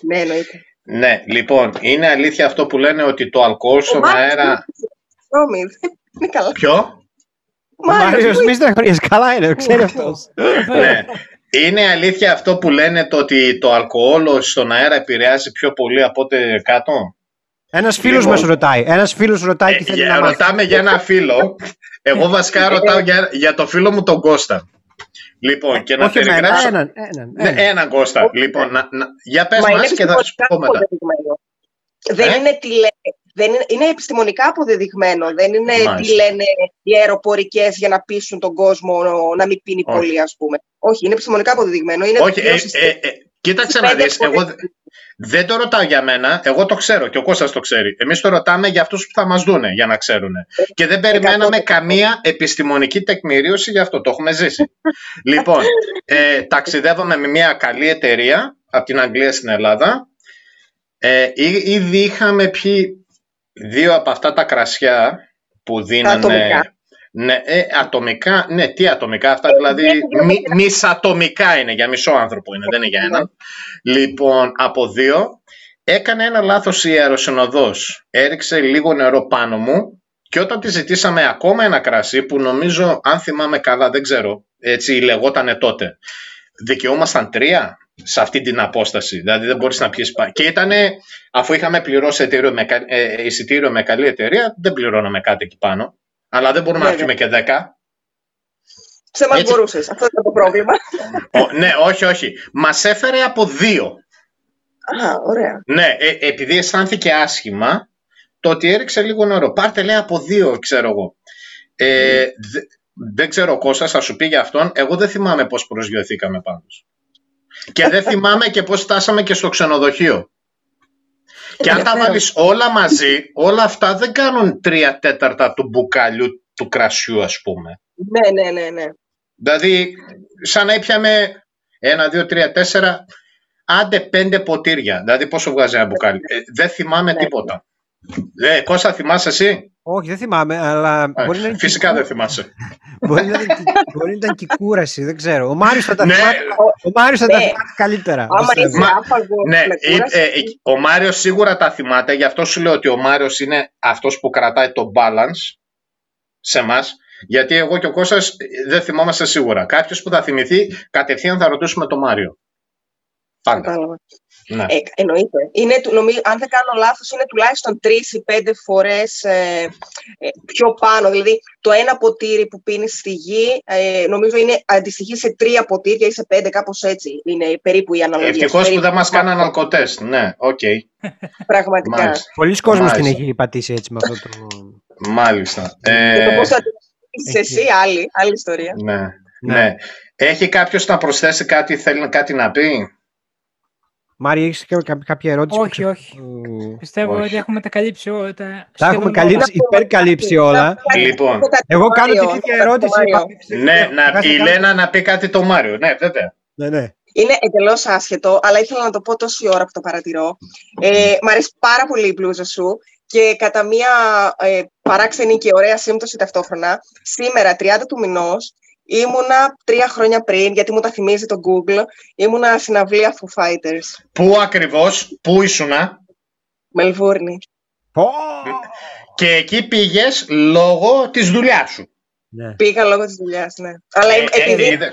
Ναι, εννοείται. Ναι, λοιπόν, είναι αλήθεια αυτό που λένε ότι το αλκοόλ στον αέρα... Συγγνώμη, είναι καλά. Ποιο; Ο Μάριος, μη στεναχωρίες, καλά είναι, ξέρει αυτός. ναι. Είναι αλήθεια αυτό που λένε το ότι το αλκοόλ στον αέρα επηρεάζει πιο πολύ από ό,τι κάτω; Ένας φίλος λοιπόν, μας ρωτάει. Ένας φίλος ρωτάει και θέλει ε, να μάθει. Ρωτάμε για ένα φίλο. Εγώ βασικά ρωτάω για, για το φίλο μου τον Κώστα. Λοιπόν, και να Όχι περιγράψω. Έναν, έναν, έναν. Ναι, έναν Κώστα. Λοιπόν, να, να, για πες μας και θα σου πω μετά. Δεν ε; είναι τηλε, δεν είναι, είναι επιστημονικά αποδεδειγμένο. Δεν είναι Μάλιστα. τι λένε οι αεροπορικές για να πείσουν τον κόσμο να μην πίνει Όχι. πολύ, ας πούμε. Όχι, είναι επιστημονικά αποδεδειγμένο. Είναι Όχι, ε, ε, ε, κοίταξε να δεις. Εγώ δεν το ρωτάω για μένα. Εγώ το ξέρω και ο Κώστας το ξέρει. Εμείς το ρωτάμε για αυτούς που θα μας δούνε για να ξέρουν. Και δεν περιμέναμε καμία επιστημονική τεκμηρίωση γι' αυτό. Το έχουμε ζήσει. λοιπόν, ε, ταξιδεύαμε με μια καλή εταιρεία από την Αγγλία στην Ελλάδα. Ε, ήδη είχαμε πιει δύο από αυτά τα κρασιά που δίνανε... Ατομικά. Ναι, ε, ατομικά, ναι, τι ατομικά, αυτά ε, δηλαδή μη, μισατομικά είναι, για μισό άνθρωπο είναι, δεν είναι για ένα. Λοιπόν, από δύο, έκανε ένα λάθος η αεροσυνοδός, έριξε λίγο νερό πάνω μου και όταν τη ζητήσαμε ακόμα ένα κρασί που νομίζω, αν θυμάμαι καλά, δεν ξέρω, έτσι λεγότανε τότε, δικαιούμασταν τρία, σε αυτή την απόσταση. Δηλαδή δεν μπορείς να πιεις πάνω. Και ήταν, αφού είχαμε πληρώσει εισιτήριο με, ε, εισιτήριο με καλή εταιρεία, δεν πληρώναμε κάτι εκεί πάνω. Αλλά δεν μπορούμε να πιούμε και δέκα. Σε μας μπορούσες. Αυτό ήταν το πρόβλημα. ναι, όχι, όχι. Μας έφερε από δύο. Α, ωραία. Ναι, ε, επειδή αισθάνθηκε άσχημα, το ότι έριξε λίγο νερό. Πάρτε λέει από δύο, ξέρω εγώ. Ε, δεν ξέρω, Κώστα, θα σου πει για αυτόν. Εγώ δεν θυμάμαι πώς προσγειωθήκαμε πάντως. Και δεν θυμάμαι και πώς φτάσαμε και στο ξενοδοχείο. Και αν τα βάλεις όλα μαζί, όλα αυτά δεν κάνουν τρία τέταρτα του μπουκαλιού του κρασιού, ας πούμε. Ναι, ναι, ναι, ναι. Δηλαδή, σαν να ήπιαμε ένα, δύο, τρία, τέσσερα, άντε πέντε ποτήρια. Δηλαδή πόσο βγάζει ένα μπουκάλι. Ε, δεν θυμάμαι ναι. τίποτα. Ε, Κώστα, θυμάσαι εσύ; Όχι, δεν θυμάμαι, αλλά μπορεί να είναι Φυσικά δεν θυμάσαι. μπορεί, να, μπορεί να ήταν και κούραση, δεν ξέρω. Ο Μάριος θα τα ναι. θυμάται, ο Μάριος θα τα ναι. θυμάται καλύτερα. Άμα είσαι άφαγο ναι, ε, ε, ο Μάριος σίγουρα τα θυμάται, γι' αυτό σου λέω ότι ο Μάριος είναι αυτός που κρατάει το balance σε εμά. Γιατί εγώ και ο Κώστας δεν θυμόμαστε σίγουρα. Κάποιος που θα θυμηθεί, κατευθείαν θα ρωτήσουμε τον Μάριο. Πάντα. Ναι. Ε, εννοείται. Είναι, νομίζω, αν δεν κάνω λάθος, είναι τουλάχιστον τρεις ή πέντε φορές ε, ε, πιο πάνω. Δηλαδή, το ένα ποτήρι που πίνει στη γη, ε, νομίζω είναι αντιστοιχεί σε τρία ποτήρια ή σε πέντε, κάπως έτσι. Είναι περίπου η αναλογία. Ευτυχώς που δεν μας κάναν αλκοτέστ. Ναι, OK. Okay. Πραγματικά. Πολλοί κόσμος την έχει πατήσει έτσι με αυτό το... Μάλιστα. Ε... Και το πώς θα την εσύ, άλλη, άλλη ιστορία. Ναι. ναι. ναι. Έχει κάποιος να προσθέσει κάτι, θέλει κάτι να πει; Μάρια, έχεις κάποια ερώτηση. Όχι, όχι. Πιστεύω ότι έχουμε τα καλύψει όλα. Τα, τα έχουμε καλύψει, υπερκαλύψει όλα. Λοιπόν, εγώ κάνω την ίδια ερώτηση. Ναι, να, η Λένα να πει κάτι το Μάριο. Ναι, βέβαια. Ναι, ναι. Είναι εντελώς άσχετο, αλλά ήθελα να το πω τόση ώρα που το παρατηρώ. Ε, μ' αρέσει πάρα πολύ η μπλούζα σου και κατά μία ε, παράξενη και ωραία σύμπτωση ταυτόχρονα, σήμερα, 30 του μηνός, Ήμουνα τρία χρόνια πριν, γιατί μου τα θυμίζει το Google, ήμουνα συναυλία Foo Fighters. Πού ακριβώς, πού ήσουνα; Μελβούρνη. Και εκεί πήγες λόγω της δουλειάς σου. Ναι. Πήγα λόγω της δουλειάς, ναι. Αλλά ε, επειδή... Ε,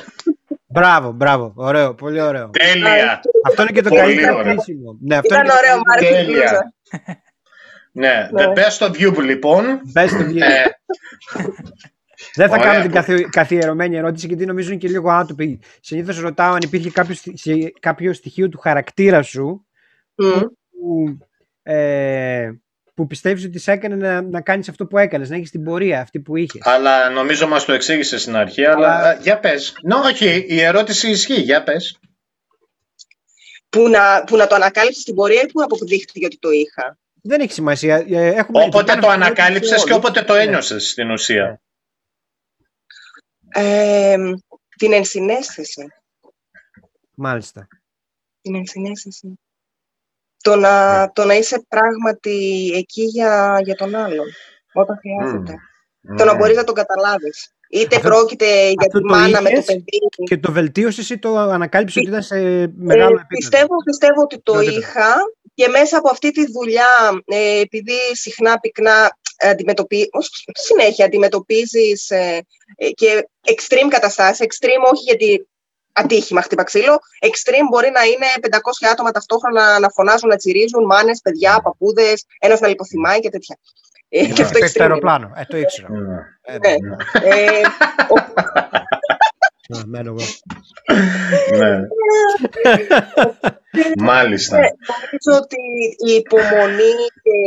μπράβο, μπράβο. Ωραίο, πολύ ωραίο. Τέλεια. Αυτό είναι και το καλύτερο κρίσιμο. Ναι, αυτό Ήταν ωραίο, μου Τέλεια. Ναι, the best of you λοιπόν. Best of you. Ε, δεν θα Ωραία. κάνω την καθι... καθιερωμένη ερώτηση γιατί νομίζω είναι και λίγο άτοπη. Συνήθως ρωτάω αν υπήρχε κάποιο, κάποιο στοιχείο του χαρακτήρα σου mm. που, ε, που πιστεύεις ότι σε έκανε να, να κάνεις αυτό που έκανες, να έχεις την πορεία αυτή που είχες. Αλλά νομίζω μας το εξήγησες στην αρχή, αλλά, αλλά... για πες. Ναι, όχι, η ερώτηση ισχύει, για πες. Που να, που να το ανακάλυψες στην πορεία ή που αποδείχθηκε ότι το είχα; Δεν έχει σημασία. Ε, έχουμε όποτε το ανακάλυψες και όποτε το ένιωσες στην ουσία. Ναι την ενσυναίσθηση. Μάλιστα. Την ενσυναίσθηση. Το να, ναι. το να είσαι πράγματι εκεί για, για τον άλλον, όταν χρειάζεται. Το να ναι. μπορείς να τον καταλάβεις. Είτε αυτό, πρόκειται για τη μάνα με το παιδί. Και το βελτίωσες ή το ανακάλυψες ότι ήταν σε μεγάλο ε, επίπεδο; Πιστεύω, πιστεύω ότι το είχα και μέσα από αυτή τη δουλειά, ε, επειδή συχνά πυκνά αντιμετωπί... συνέχεια αντιμετωπίζεις ε, ε, και extreme καταστάσεις, extreme όχι γιατί ατύχημα χτύπα ξύλο, extreme μπορεί να είναι 500 άτομα ταυτόχρονα να φωνάζουν, να τσιρίζουν, μάνες, παιδιά, παππούδες, ένας να λιποθυμάει και τέτοια. Ε, και αυτό extreme. αεροπλάνο, ε, το ήξερα. Ναι. ναι. Μένω εγώ. Ναι. Μάλιστα. Νομίζω ότι η υπομονή και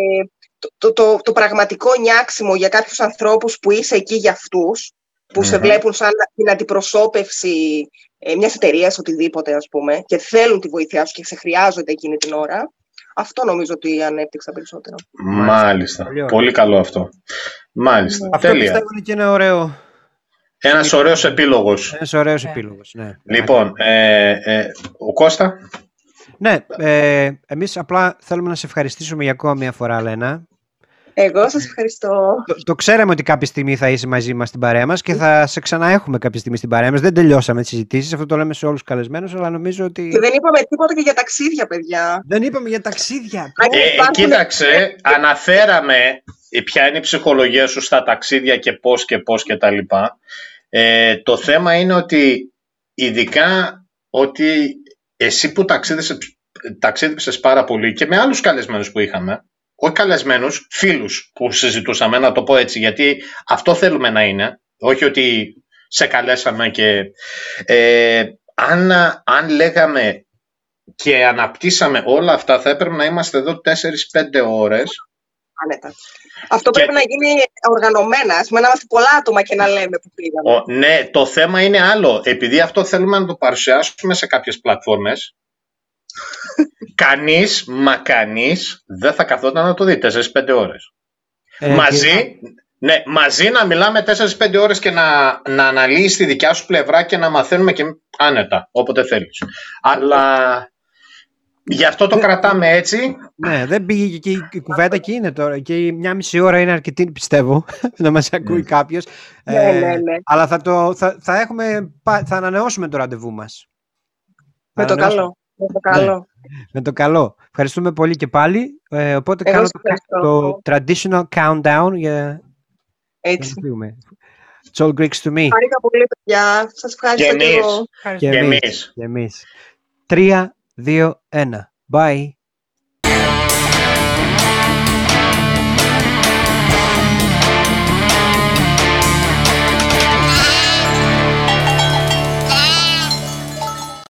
το, το, το, πραγματικό νιάξιμο για κάποιους ανθρώπους που είσαι εκεί για αυτούς, που σε βλέπουν σαν την αντιπροσώπευση ε, μιας εταιρείας, οτιδήποτε, ας πούμε, και θέλουν τη βοήθειά σου και σε χρειάζονται εκείνη την ώρα, αυτό νομίζω ότι ανέπτυξα περισσότερο. Μάλιστα. Πολύ, καλό αυτό. Μάλιστα. Αυτό Τέλεια. πιστεύω είναι και ένα ωραίο... Ένας ωραίος επίλογος. Ένας ωραίος επίλογος, ναι. Λοιπόν, ε, ε, ο Κώστα; Ναι, ε, εμείς απλά θέλουμε να σε ευχαριστήσουμε για ακόμα μια φορά, Λένα, εγώ σας ευχαριστώ. Το, το ξέραμε ότι κάποια στιγμή θα είσαι μαζί μας στην παρέα μας και θα σε ξαναέχουμε κάποια στιγμή στην παρέα μας. Δεν τελειώσαμε τις συζητήσεις, αυτό το λέμε σε όλους τους καλεσμένους, αλλά νομίζω ότι... Και δεν είπαμε τίποτα και για ταξίδια, παιδιά. Δεν είπαμε για ταξίδια. Ε, κοίταξε, αναφέραμε ποια είναι η ψυχολογία σου στα ταξίδια και πώς και πώς και τα λοιπά. Ε, το θέμα είναι ότι ειδικά ότι εσύ που ταξίδεψες πάρα πολύ και με άλλους καλεσμένους που είχαμε, όχι καλεσμένους, φίλους που συζητούσαμε, να το πω έτσι, γιατί αυτό θέλουμε να είναι, όχι ότι σε καλέσαμε και... Ε, αν, αν λέγαμε και αναπτύσσαμε όλα αυτά, θα έπρεπε να είμαστε εδώ 4-5 ώρες. Άνετα. Αυτό και... πρέπει να γίνει οργανωμένα, ας πούμε, να είμαστε πολλά άτομα και να λέμε που πήγαμε. ναι, το θέμα είναι άλλο. Επειδή αυτό θέλουμε να το παρουσιάσουμε σε κάποιες πλατφόρμες, κανείς, μα κανείς δεν θα καθόταν να το δει 4-5 ώρες. Ε, μαζί, ναι, μαζί να μιλάμε 4-5 ώρες και να, να αναλύεις τη δικιά σου πλευρά και να μαθαίνουμε και άνετα, όποτε θέλεις. Αλλά Γι' αυτό το κρατάμε έτσι. Ναι, δεν πήγε και η κουβέντα και είναι τώρα. Και μια μισή ώρα είναι αρκετή, πιστεύω, να μας ακούει ναι. κάποιος. Ναι, ναι, ναι. Αλλά θα, το, θα, θα, έχουμε, θα ανανεώσουμε το ραντεβού μας. Με το καλό. Με το καλό. Ναι, με το καλό. Ευχαριστούμε πολύ και πάλι. Ε, οπότε κάνω το, το, traditional countdown για Έτσι. να It's all Greeks to me. Χάρηκα πολύ, παιδιά. Σας ευχαριστώ και, και, και εμείς. Και εμείς. Τρία, δύο, ένα. Bye.